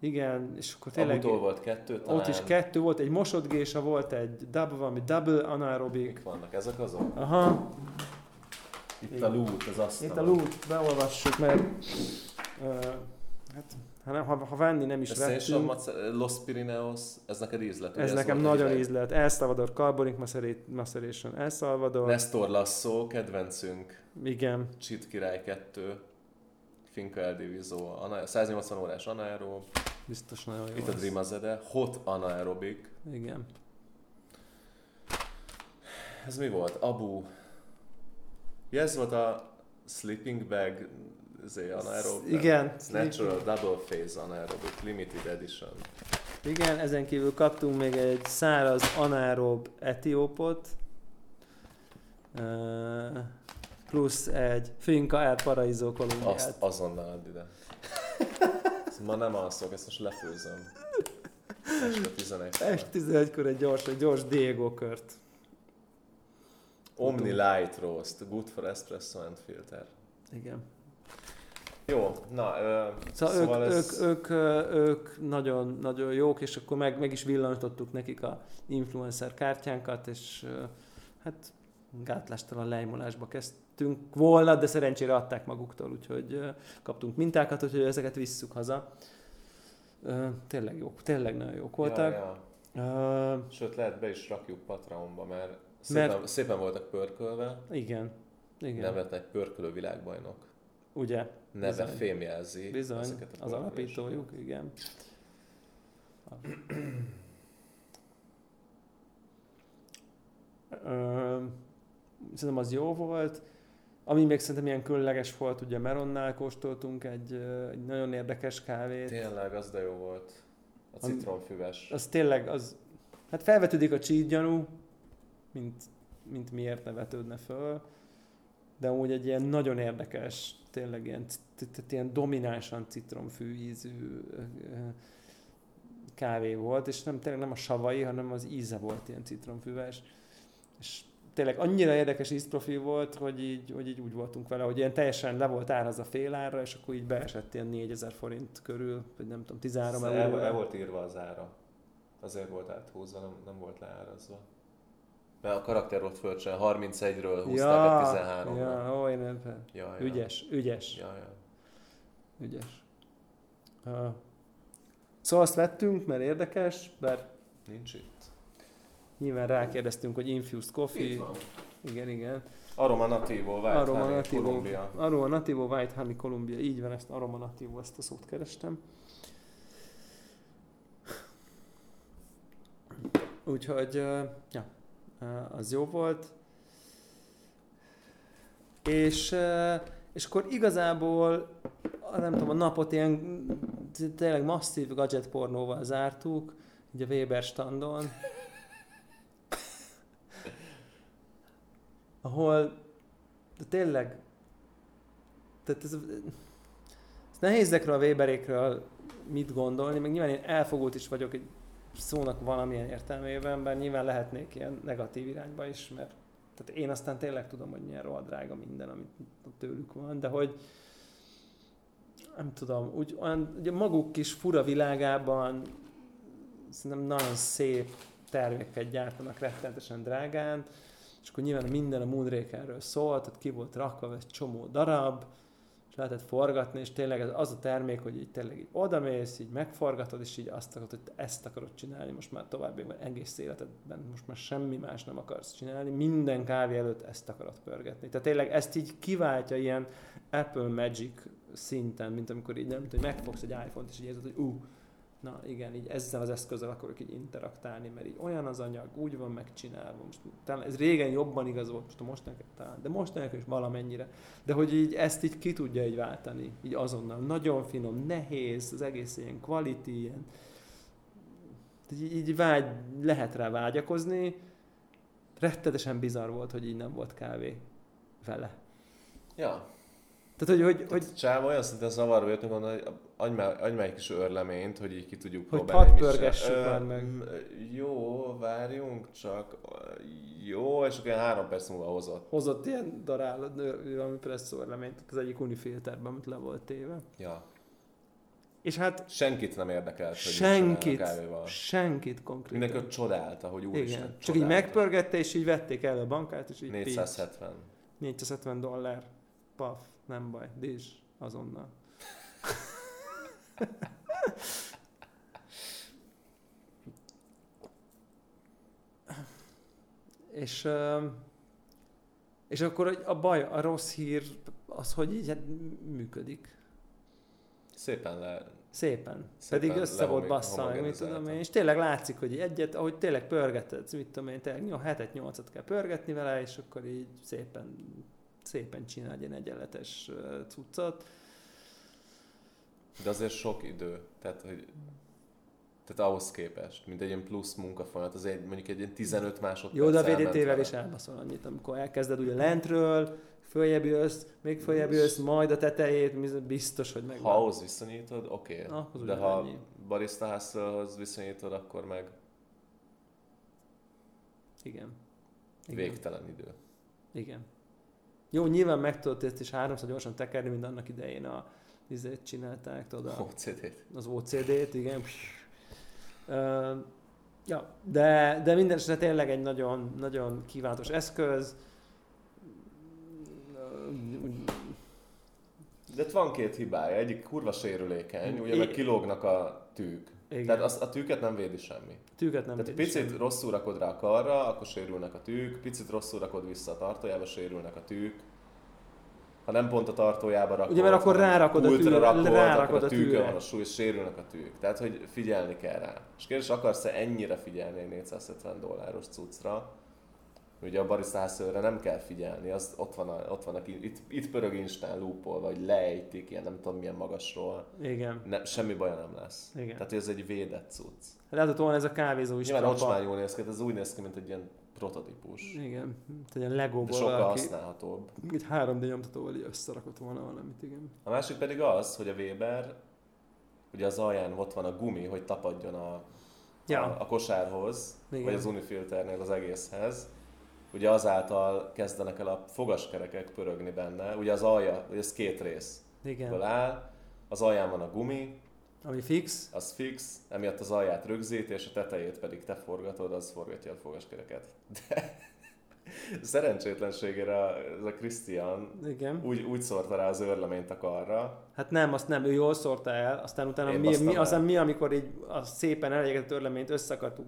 igen, és akkor tényleg Abutól volt kettő talán. ott is kettő volt, egy mosodgésa volt, egy double, valami double anaerobik. Mik vannak ezek azok? Aha, Itt Igen. a loot, az asztal. itt a loot, beolvassuk, mert hát, ha, nem, ha, ha venni nem is vettünk, Mace- Los Pirineos, ez neked ízlet? ugye? ez nekem nagyon ízlet. El Salvador Carbonic Maceration, El Salvador, Nestor Lasso, kedvencünk, igen, Cheat Király 2, Finca El Diviso, ana- 180 órás anaerob, biztos nagyon jó. itt a lesz. Dreamazede, Hot Anaerobic, Igen. ez mi volt? Abu. Ja, ez volt a Sleeping Bag zé, anaerob. Igen, Natural Double Phase Anaerobic Limited Edition. Igen, ezen kívül kaptunk még egy száraz anaerob etiópot, plusz egy Finca El Paraiso kolumbiát. Azt azonnal add ide. Ezt Ma nem alszok, ezt most lefőzöm. Este 11 Este 11-kor egy gyors, egy gyors Diego kört. Omni Light Roast, good for espresso and filter. Igen. Jó, na, ö, Szóval, szóval ők, ez... ők, ők, ők nagyon, nagyon jók, és akkor meg, meg is villanyítottuk nekik a influencer kártyánkat, és hát gátlástalan lejmolásba kezdtünk volna, de szerencsére adták maguktól, úgyhogy kaptunk mintákat, úgyhogy ezeket visszük haza. Tényleg jók, tényleg nagyon jók voltak. Ja, ja. Sőt, lehet be is rakjuk Patreonba, mert szépen, Mert- szépen voltak pörkölve. Igen, igen, Nem egy pörkölő világbajnok. ugye? Neve Bizony. fémjelzi Bizony, ezeket a az alapítójuk, igen. Ö, Szerintem az jó volt. Ami még szerintem ilyen különleges volt, ugye Meronnál kóstoltunk egy, egy nagyon érdekes kávét. Tényleg, az de jó volt. A Ami- citronfüves. Az tényleg, az, hát felvetődik a cheat gyanú, mint, mint miért ne vetődne föl, de úgy egy ilyen nagyon érdekes, tényleg ilyen, c- ilyen dominánsan citromfű ízű kávé volt, és nem tényleg nem a savai, hanem az íze volt ilyen citromfüves. És tényleg annyira érdekes ízprofil volt, hogy így, hogy így úgy voltunk vele, hogy ilyen teljesen le volt árazva fél árra, és akkor így beesett ilyen 4000 forint körül, vagy nem tudom, 13 el, euró. el, volt írva az ára. Azért volt áthúzva, nem, nem volt leárazva. Mert a karakter volt fölcsen, 31-ről húzták a 13-ra. Ja, ó, én értem. Ja, ja. Ügyes, ügyes, Ja, ja. ügyes. Uh, szóval azt vettünk, mert érdekes, mert Nincs itt. nyilván rákérdeztünk, hogy infused coffee. Itt van. Igen, igen. Aroma Nativo, White Aroma Honey, Nativo. Columbia. Aroma Nativo White Honey Columbia. Így van, ezt Aroma Nativo, ezt a szót kerestem. Úgyhogy, uh, ja, az jó volt. És, uh, és akkor igazából, nem tudom, a napot ilyen tényleg masszív gadget pornóval zártuk, így a Weber standon. Ahol de tényleg tehát ez, ez nehéz ezekről a Weberékről mit gondolni, meg nyilván én elfogult is vagyok egy szónak valamilyen értelmében, bár nyilván lehetnék ilyen negatív irányba is, mert tehát én aztán tényleg tudom, hogy milyen rohadt drága minden, amit tőlük van, de hogy nem tudom, úgy olyan, ugye maguk kis fura világában szerintem nagyon szép terméket gyártanak rettenetesen drágán, és akkor nyilván minden a Moonrakerről szólt, ott ki volt rakva egy csomó darab, lehetett forgatni, és tényleg ez az a termék, hogy így tényleg így odamész, így megforgatod, és így azt akarod, hogy te ezt akarod csinálni, most már továbbiakban egész életedben, most már semmi más nem akarsz csinálni, minden kávé előtt ezt akarod pörgetni. Tehát tényleg ezt így kiváltja ilyen Apple Magic szinten, mint amikor így nem tudom, megfogsz egy iPhone-t, és így érzed, hogy ú, uh, na igen, így ezzel az eszközzel akarok így interaktálni, mert így olyan az anyag, úgy van megcsinálva. Most, talán ez régen jobban igaz volt, most a mostanak talán, de mostanak is valamennyire. De hogy így ezt így ki tudja így váltani, így azonnal. Nagyon finom, nehéz, az egész ilyen quality, ilyen, így, így vágy, lehet rá vágyakozni. Rettetesen bizarr volt, hogy így nem volt kávé vele. Ja, tehát, hogy... hogy, hogy... Csáv olyan szinten zavarba jöttünk hogy egy kis örleményt, hogy így ki tudjuk hogy próbálni. Hogy pörgessük már meg. Jó, várjunk csak. Jó, és akkor három perc múlva hozott. Hozott ilyen darál, valami presszó örleményt az egyik unifilterben, amit le volt téve. Ja. És hát... Senkit nem érdekelt, hogy senkit, senkit konkrétan. Mindenki csodálta, hogy úristen, Igen. Csak így megpörgette, és így vették el a bankát, és így 470. 470 dollár. Paf. Nem baj, Dizs, azonnal. és, és akkor a baj, a rossz hír az, hogy így hát működik. Szépen le... Szépen. Szépen Pedig össze volt bassza, meg mit tudom én. És tényleg látszik, hogy egyet, ahogy tényleg pörgeted, mit tudom én, tényleg 7-8-at kell pörgetni vele, és akkor így szépen szépen csinál egy egyenletes cuccot. De azért sok idő, tehát hogy tehát ahhoz képest, mint egy ilyen plusz munkafolyamat, az egy, mondjuk egy ilyen 15 másodperc. Jó, de a VDT-vel is elbaszol annyit, amikor elkezded ugye lentről, följebb jössz, még följebb jössz, majd a tetejét, biztos, hogy meg. Ha ahhoz viszonyítod, oké. Okay. De ha ennyi. barista házhoz viszonyítod, akkor meg igen. Igen. Végtelen idő. Igen. Jó, nyilván meg tudod ezt is háromszor gyorsan tekerni, mint annak idején a vizet csinálták, tudod? OCD-t. Az OCD-t, igen. Uh, ja, de, de minden esetre tényleg egy nagyon, nagyon kívánatos eszköz. De itt van két hibája. Egyik kurva sérülékeny, ugye meg kilógnak a tűk. Igen. Tehát az, a tűket nem védi semmi. Tűket nem Tehát védi picit semmi. rosszul rakod rá a karra, akkor sérülnek a tűk, picit rosszul rakod vissza a tartójába, sérülnek a tűk. Ha nem pont a tartójába rakod, Ugye, mert akkor rárakod a, tűk, rakod, rárakod a tűkön van a súly, és sérülnek a tűk. Tehát, hogy figyelni kell rá. És kérdés, akarsz-e ennyire figyelni egy 450 dolláros cuccra, Ugye a barisztászőre nem kell figyelni, az ott van, a, ott van a, itt, itt pörög instán lúpol, vagy lejtik, ilyen nem tudom milyen magasról. Igen. Ne, semmi baja nem lesz. Igen. Tehát ez egy védett cucc. Lehetett volna ez a kávézó is. Nyilván ocsmány jól néz ki, ez úgy néz ki, mint egy ilyen prototípus. Igen, egy ilyen legóból De sokkal valaki, használhatóbb. Egy 3D nyomtatóval így összerakott volna valamit, igen. A másik pedig az, hogy a Weber, ugye az alján ott van a gumi, hogy tapadjon a, ja. a, a kosárhoz, igen. vagy az unifilternél az egészhez ugye azáltal kezdenek el a fogaskerekek pörögni benne, ugye az alja, ugye ez két rész Igen. áll, az alján van a gumi, ami fix. Az fix, emiatt az alját rögzíti, és a tetejét pedig te forgatod, az forgatja a fogaskereket. De szerencsétlenségére ez a Igen. Úgy, úgy szórta rá az őrleményt a karra. Hát nem, azt nem, ő jól szórta el, aztán utána mi, mi, aztán mi, amikor így a szépen elégetett őrleményt össze akartuk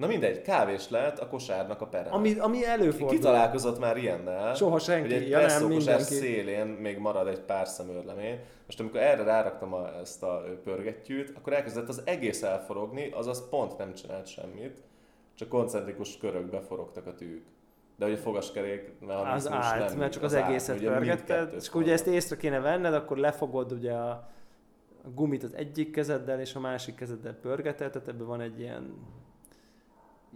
Na mindegy, kávés lett a kosárnak a pere. Ami, ami előfordul. Ki találkozott már ilyennel? Soha senki. Hogy egy ja, nem, mindenki. szélén még marad egy pár szemőrlemény. Most amikor erre ráraktam a, ezt a pörgettyűt, akkor elkezdett az egész elforogni, azaz pont nem csinált semmit, csak koncentrikus körökbe forogtak a tűk. De ugye a fogaskerék az állt, nem, mert csak az, az egészet pörgetted, és akkor ugye ezt észre kéne venned, akkor lefogod ugye a, a gumit az egyik kezeddel, és a másik kezeddel pörgeted, tehát ebben van egy ilyen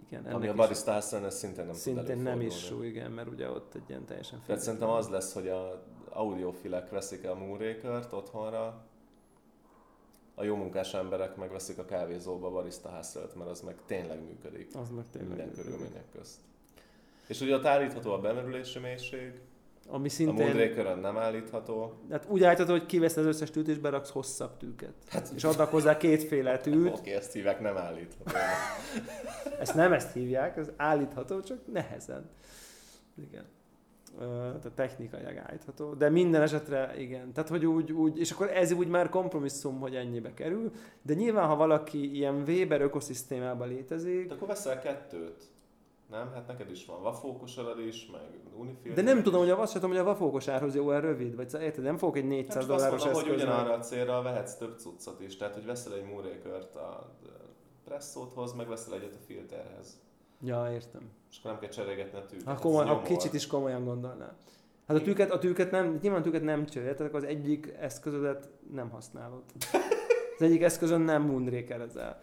igen, Ami a barista házszerűen ez szintén nem Szintén nem is sú, igen, mert ugye ott egy ilyen teljesen Tehát szerintem az lesz, hogy a audiofilek veszik a Moonraker-t otthonra, a jó munkás emberek megveszik a kávézóba a barista házszerűt, mert az meg tényleg működik. Az meg tényleg Minden körülmények közt. És ugye a állítható a bemerülési mélység, ami A szintén... Moonraker nem állítható. Hát úgy állítható, hogy kivesz az összes tűt és beraksz hosszabb tűket. Hát, és adnak hozzá kétféle tűt. Oké, ezt hívják nem állítható. Ezt nem ezt hívják, ez állítható, csak nehezen. Igen. Tehát technikailag állítható. De minden esetre igen. Tehát, hogy úgy, úgy, és akkor ez úgy már kompromisszum, hogy ennyibe kerül. De nyilván, ha valaki ilyen Weber ökoszisztémában létezik, De akkor veszel kettőt. Nem? Hát neked is van vafókosarad is, meg unifilter. de nem tudom, hogy a, sem tudom, hogy a vafókos árhoz jó-e rövid, vagy érted, nem fogok egy 400 Hát csak dolláros azt mondom, hogy ugyanarra a célra vehetsz több cuccot is. Tehát, hogy veszel egy Moonraker-t a presszóthoz, meg veszel egyet a filterhez. Ja, értem. És akkor nem kell cserégetni a tűket. Ha, komoly, ha kicsit is komolyan gondolnál. Hát a tűket, a tűket nem, nyilván a tűket nem cseréled, tehát az egyik eszközödet nem használod. Az egyik eszközön nem moonrakerezel.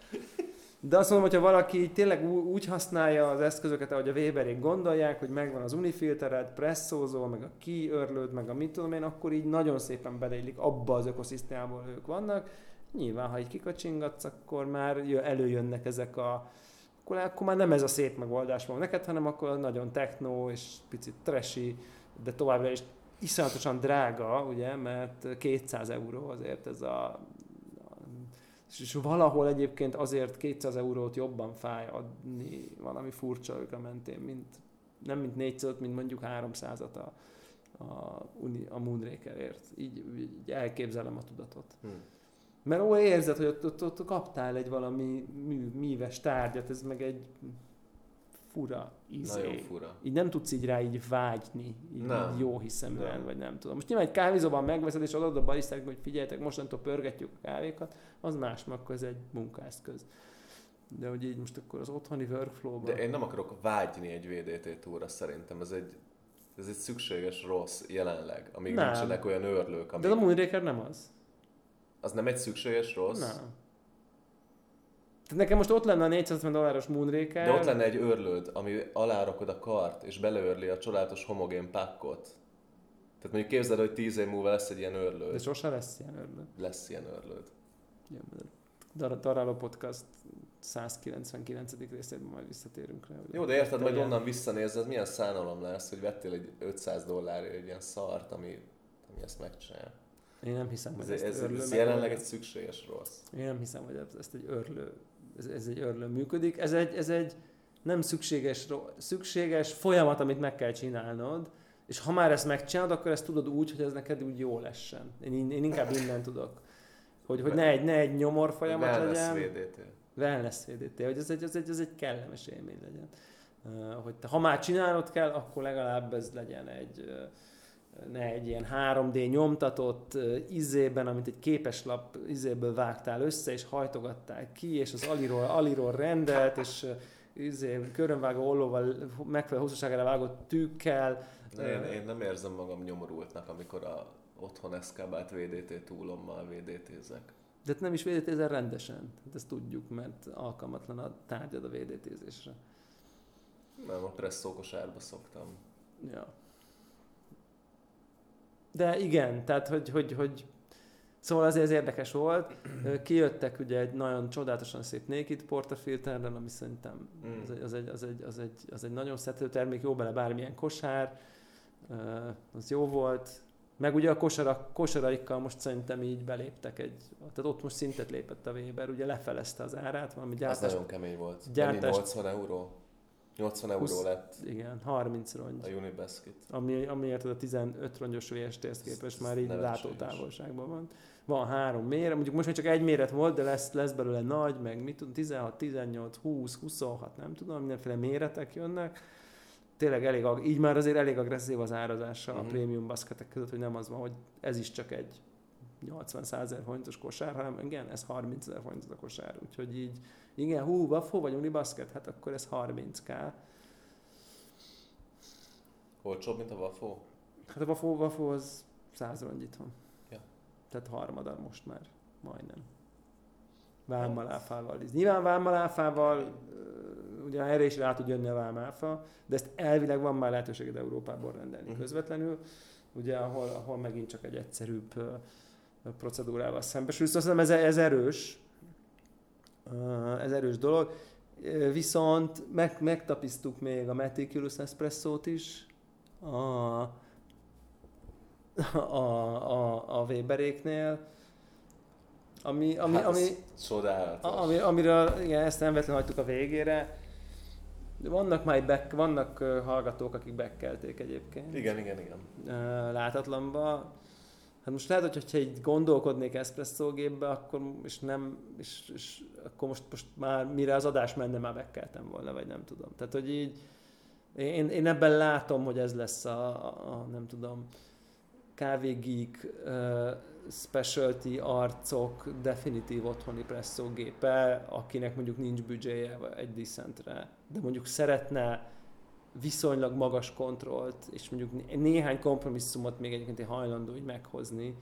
De azt mondom, hogyha valaki tényleg úgy használja az eszközöket, ahogy a Weberék gondolják, hogy megvan az unifiltered, presszózó, meg a kiörlőd, meg a mit tudom én, akkor így nagyon szépen beleillik abba az ökoszisztémából, ők vannak. Nyilván, ha így kikacsingatsz, akkor már jö- előjönnek ezek a akkor, akkor már nem ez a szép megoldás van neked, hanem akkor nagyon techno és picit trashy, de továbbra is iszonyatosan drága, ugye, mert 200 euró azért ez a és- valahol egyébként azért 200 eurót jobban fáj adni valami furcsa ők a mentén, mint, nem mint 400 mint mondjuk 300-at a, a, Uni- a Moonrakerért. Így, így elképzelem a tudatot. Hm. Mert ó, érzed, hogy ott, ott, ott kaptál egy valami mű, míves tárgyat, ez meg egy fura Nagyon izé. fura. Így nem tudsz így rá így vágyni, így, Nem. jó hiszeműen, Nem. vagy nem tudom. Most nyilván egy kávézóban megveszed, és adod a barisztáknak, hogy figyeljetek, mostantól pörgetjük a kávékat, az más, akkor ez egy munkaeszköz. De hogy így most akkor az otthoni workflow-ban... De én nem akarok vágyni egy VDT túra szerintem. Ez egy, ez egy szükséges rossz jelenleg, amíg Nem. nincsenek olyan őrlők, De amíg... a Moonraker nem az. Az nem egy szükséges rossz? Nem. Tehát nekem most ott lenne a 450 dolláros Moonraker. De ott lenne egy őrlőd, ami alárakod a kart, és beleőrli a csodálatos homogén pakkot. Tehát mondjuk képzeld, hogy 10 év múlva lesz egy ilyen De őrlőd. sose lesz ilyen örülő. Lesz ilyen őrlőd. Dar- Daráló Podcast 199. részében majd visszatérünk rá. hogy Jó, de érted, majd onnan visszanézed, milyen szánalom lesz, hogy vettél egy 500 dollárért egy ilyen szart, ami, ami ezt megcsinál. Én nem hiszem, hogy Ez, ezt ez, ez jelenleg egy szükséges rossz. Én nem hiszem, hogy ez- ezt egy örlő, ez, ez egy örlő működik. Ez egy, ez egy nem szükséges, szükséges folyamat, amit meg kell csinálnod, és ha már ezt megcsinálod, akkor ezt tudod úgy, hogy ez neked úgy jó lessen. Én, én inkább innen tudok. Hogy, hogy ne, egy, ne egy nyomor folyamat Wellness legyen. VDT. Wellness VDT, hogy ez egy, ez egy, ez egy kellemes élmény legyen. Hogy te, ha már csinálnod kell, akkor legalább ez legyen egy, ne egy ilyen 3D nyomtatott izében, amit egy képeslap izéből vágtál össze, és hajtogattál ki, és az aliról, aliról rendelt, és izé, körönvágó ollóval megfelelő hosszúságára vágott tűkkel. Én, én nem érzem magam nyomorultnak, amikor a otthon eszkábált VDT túlommal VDT-zek. De nem is VDT-zel rendesen. Hát ezt tudjuk, mert alkalmatlan a tárgyad a VDT-zésre. Nem, a presszókosárba szoktam. Ja. De igen, tehát hogy, hogy, hogy Szóval azért ez érdekes volt. Kijöttek ugye egy nagyon csodálatosan szép Naked portafilterrel, ami szerintem Mm. az, egy, az, egy, az, egy, az, egy, az egy nagyon szető termék, jó bele bármilyen kosár, az jó volt. Meg ugye a kosara, kosaraikkal most szerintem így beléptek egy, tehát ott most szintet lépett a Weber, ugye lefelezte az árát, valami Az gyártás, nagyon kemény volt. Gyártás... 80 euró. 80 euró 20 lett igen, 30 rongy. a Unibasket. Ami, amiért a 15 rongyos VST-hez képest már így látótávolságban van. Van három méret, mondjuk most már csak egy méret volt, de lesz, lesz belőle nagy, meg mit tudom, 16, 18, 20, 26, nem tudom, mindenféle méretek jönnek. Tényleg elég, így már azért elég agresszív az árazása a Mhm. prémium baszketek között, hogy nem az van, hogy ez is csak egy 80 ezer forintos kosár, hanem igen, ez 30 ezer forintos a kosár. Úgyhogy így, igen, hú, Wafo vagy Unibasket, hát akkor ez 30k. Olcsóbb, mint a Wafo? Hát a Wafo, Wafo az 100 rongyit van. Ja. Tehát harmada most már, majdnem. Vámmal áfával. Nyilván vámmal áfával, ö, ugye erre is rá tud jönni a vámáfa, de ezt elvileg van már lehetőséged Európából rendelni Mhm. közvetlenül, ugye ahol, ahol megint csak egy egyszerűbb procedúrával szembesülsz. Azt hiszem ez, ez erős, ez erős dolog. Ö, Viszont meg, megtapisztuk még a Meticulous Espresso-t is, a, a, a, a Weberéknél, ami, ami, Hát ami, csodálatos. ami, amiről igen, ezt nem vetlenül hagytuk a végére. Vannak már back, vannak ö, hallgatók, akik bekkelték egyébként Igen, igen, igen. ö, látatlanba. Hát most lehet, hogyha így gondolkodnék espresso gépbe, akkor, és nem, és, és akkor most, most már mire az adás menne, már bekkeltem volna, vagy nem tudom. Tehát, hogy így én, én ebben látom, hogy ez lesz a, a, a nem tudom, kávégeek, uh, specialty arcok definitív otthoni presszó gépe, akinek mondjuk nincs büdzséje egy diszentre, de mondjuk szeretne viszonylag magas kontrollt, és mondjuk né- néhány kompromisszumot még egyébként egy hajlandó így meghozni,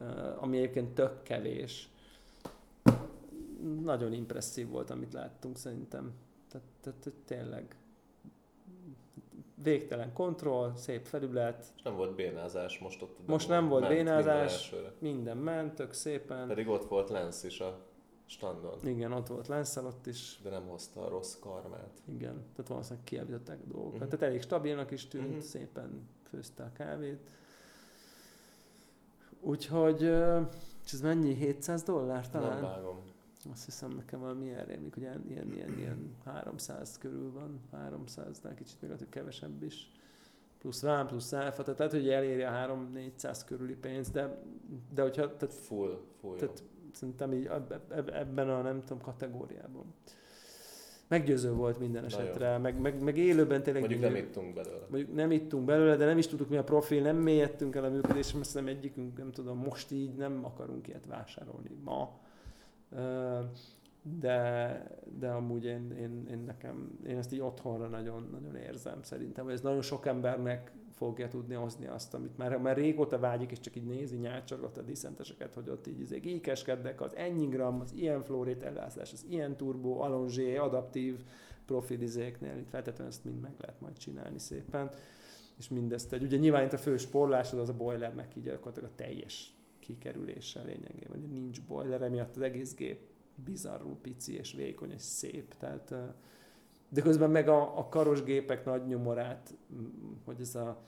uh, ami egyébként tök kevés. Nagyon impresszív volt, amit láttunk szerintem. Tehát, tehát tényleg végtelen kontroll, szép felület, És nem volt bénázás most ott. Most nem volt ment minden bénázás. elsőre. minden ment, tök szépen. Pedig ott volt Lens is a standon, Igen, ott volt Lenszel ott is. de nem hozta a rossz karmát. Igen, tehát valószínűleg kijavították a dolgokat. Mhm. Tehát elég stabilnak is tűnt, Mhm. szépen főzte a kávét. Úgyhogy, és ez mennyi? 700 dollár talán? Nem vágom. Azt hiszem nekem valami ilyen rémlik, hogy ilyen, ilyen, ilyen, ilyen 300 körül van, 300-nál kicsit még lehet, kevesebb is. Plusz rám, plusz áfa, tehát lehet, hogy eléri a 3-400 körüli pénz, de, de hogyha, tehát Full, full. jó. Szerintem így eb- eb- ebben a nem tudom kategóriában. Meggyőző volt minden esetre, meg, meg, meg élőben tényleg... Mondjuk nem ittunk belőle. Mondjuk nem ittunk belőle, de nem is tudtuk mi a profil, nem mélyedtünk el a működésre, mert szerintem egyikünk, nem tudom, most így nem akarunk ilyet vásárolni ma. De, de amúgy én, én, én, nekem, én ezt így otthonra nagyon, nagyon érzem szerintem, hogy ez nagyon sok embernek fogja tudni hozni azt, amit már, már régóta vágyik, és csak így nézi nyácsorgat a diszenteseket, hogy ott így izé ékeskednek, az ennyi gram, az ilyen flórét ellátás, az ilyen turbo, alonzsé, adaptív profilizéknél, itt feltétlenül ezt mind meg lehet majd csinálni szépen és mindezt egy. Ugye nyilván itt a fő sporlásod az a boilernek így gyakorlatilag a teljes kikerülése lényegében. Nincs boiler, emiatt az egész gép bizarrul pici és vékony és szép. Tehát, ö, de közben meg a, a karos gépek nagy nyomorát, hogy ez a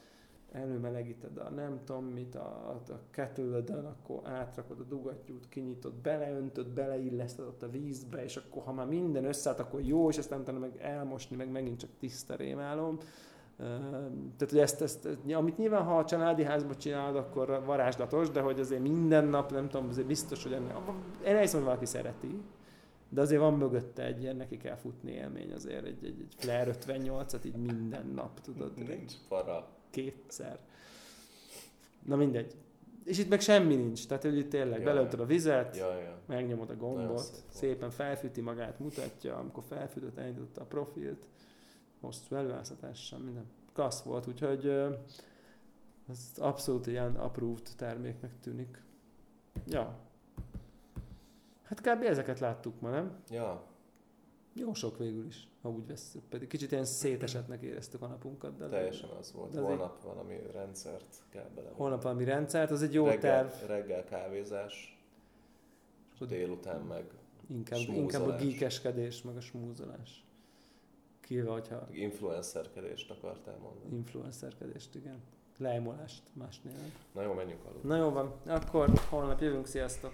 előmelegíted a nem tudom mit, a, a kettleden, akkor átrakod a dugattyút, kinyitod, beleöntöd, beleilleszted ott a vízbe, és akkor ha már minden összeállt, akkor jó, és aztán utána meg elmosni, meg megint csak tiszta rémálom. Tehát, hogy ezt, ezt, amit nyilván, ha a családi házban csinálod, akkor varázslatos, de hogy azért minden nap, nem tudom, azért biztos, hogy ennek, elhiszem, hogy valaki szereti, de azért van mögötte egy ilyen, neki kell futni élmény azért, egy, egy, egy Flair 58-at így minden nap, tudod, Nincs para. kétszer. Na mindegy. És itt meg semmi nincs, tehát hogy itt tényleg Ja. a vizet, Ja, ja. megnyomod a gombot, szép szépen felfűti magát, mutatja, amikor felfűtött, elindította a profilt, hosszú előállítással, minden klassz volt, úgyhogy ez abszolút ilyen approved terméknek tűnik. Ja. Hát kb. ezeket láttuk ma, nem? Ja, Jó sok végül is, ha úgy vesszük. Pedig kicsit ilyen szétesetnek éreztük a napunkat. De teljesen az volt. de Holnap valami rendszert kell bele. Holnap valami rendszert, az egy jó reggel, terv. Reggel kávézás, délután meg Inkább, Smúzolás. inkább a geekeskedés, meg a smúzolás. Kivéve, hogyha influencerkedést akartál mondani. influencerkedést, igen. Lejmolást, más néven. Na jó, menjünk aludni. Na jó van, akkor holnap jövünk, sziasztok!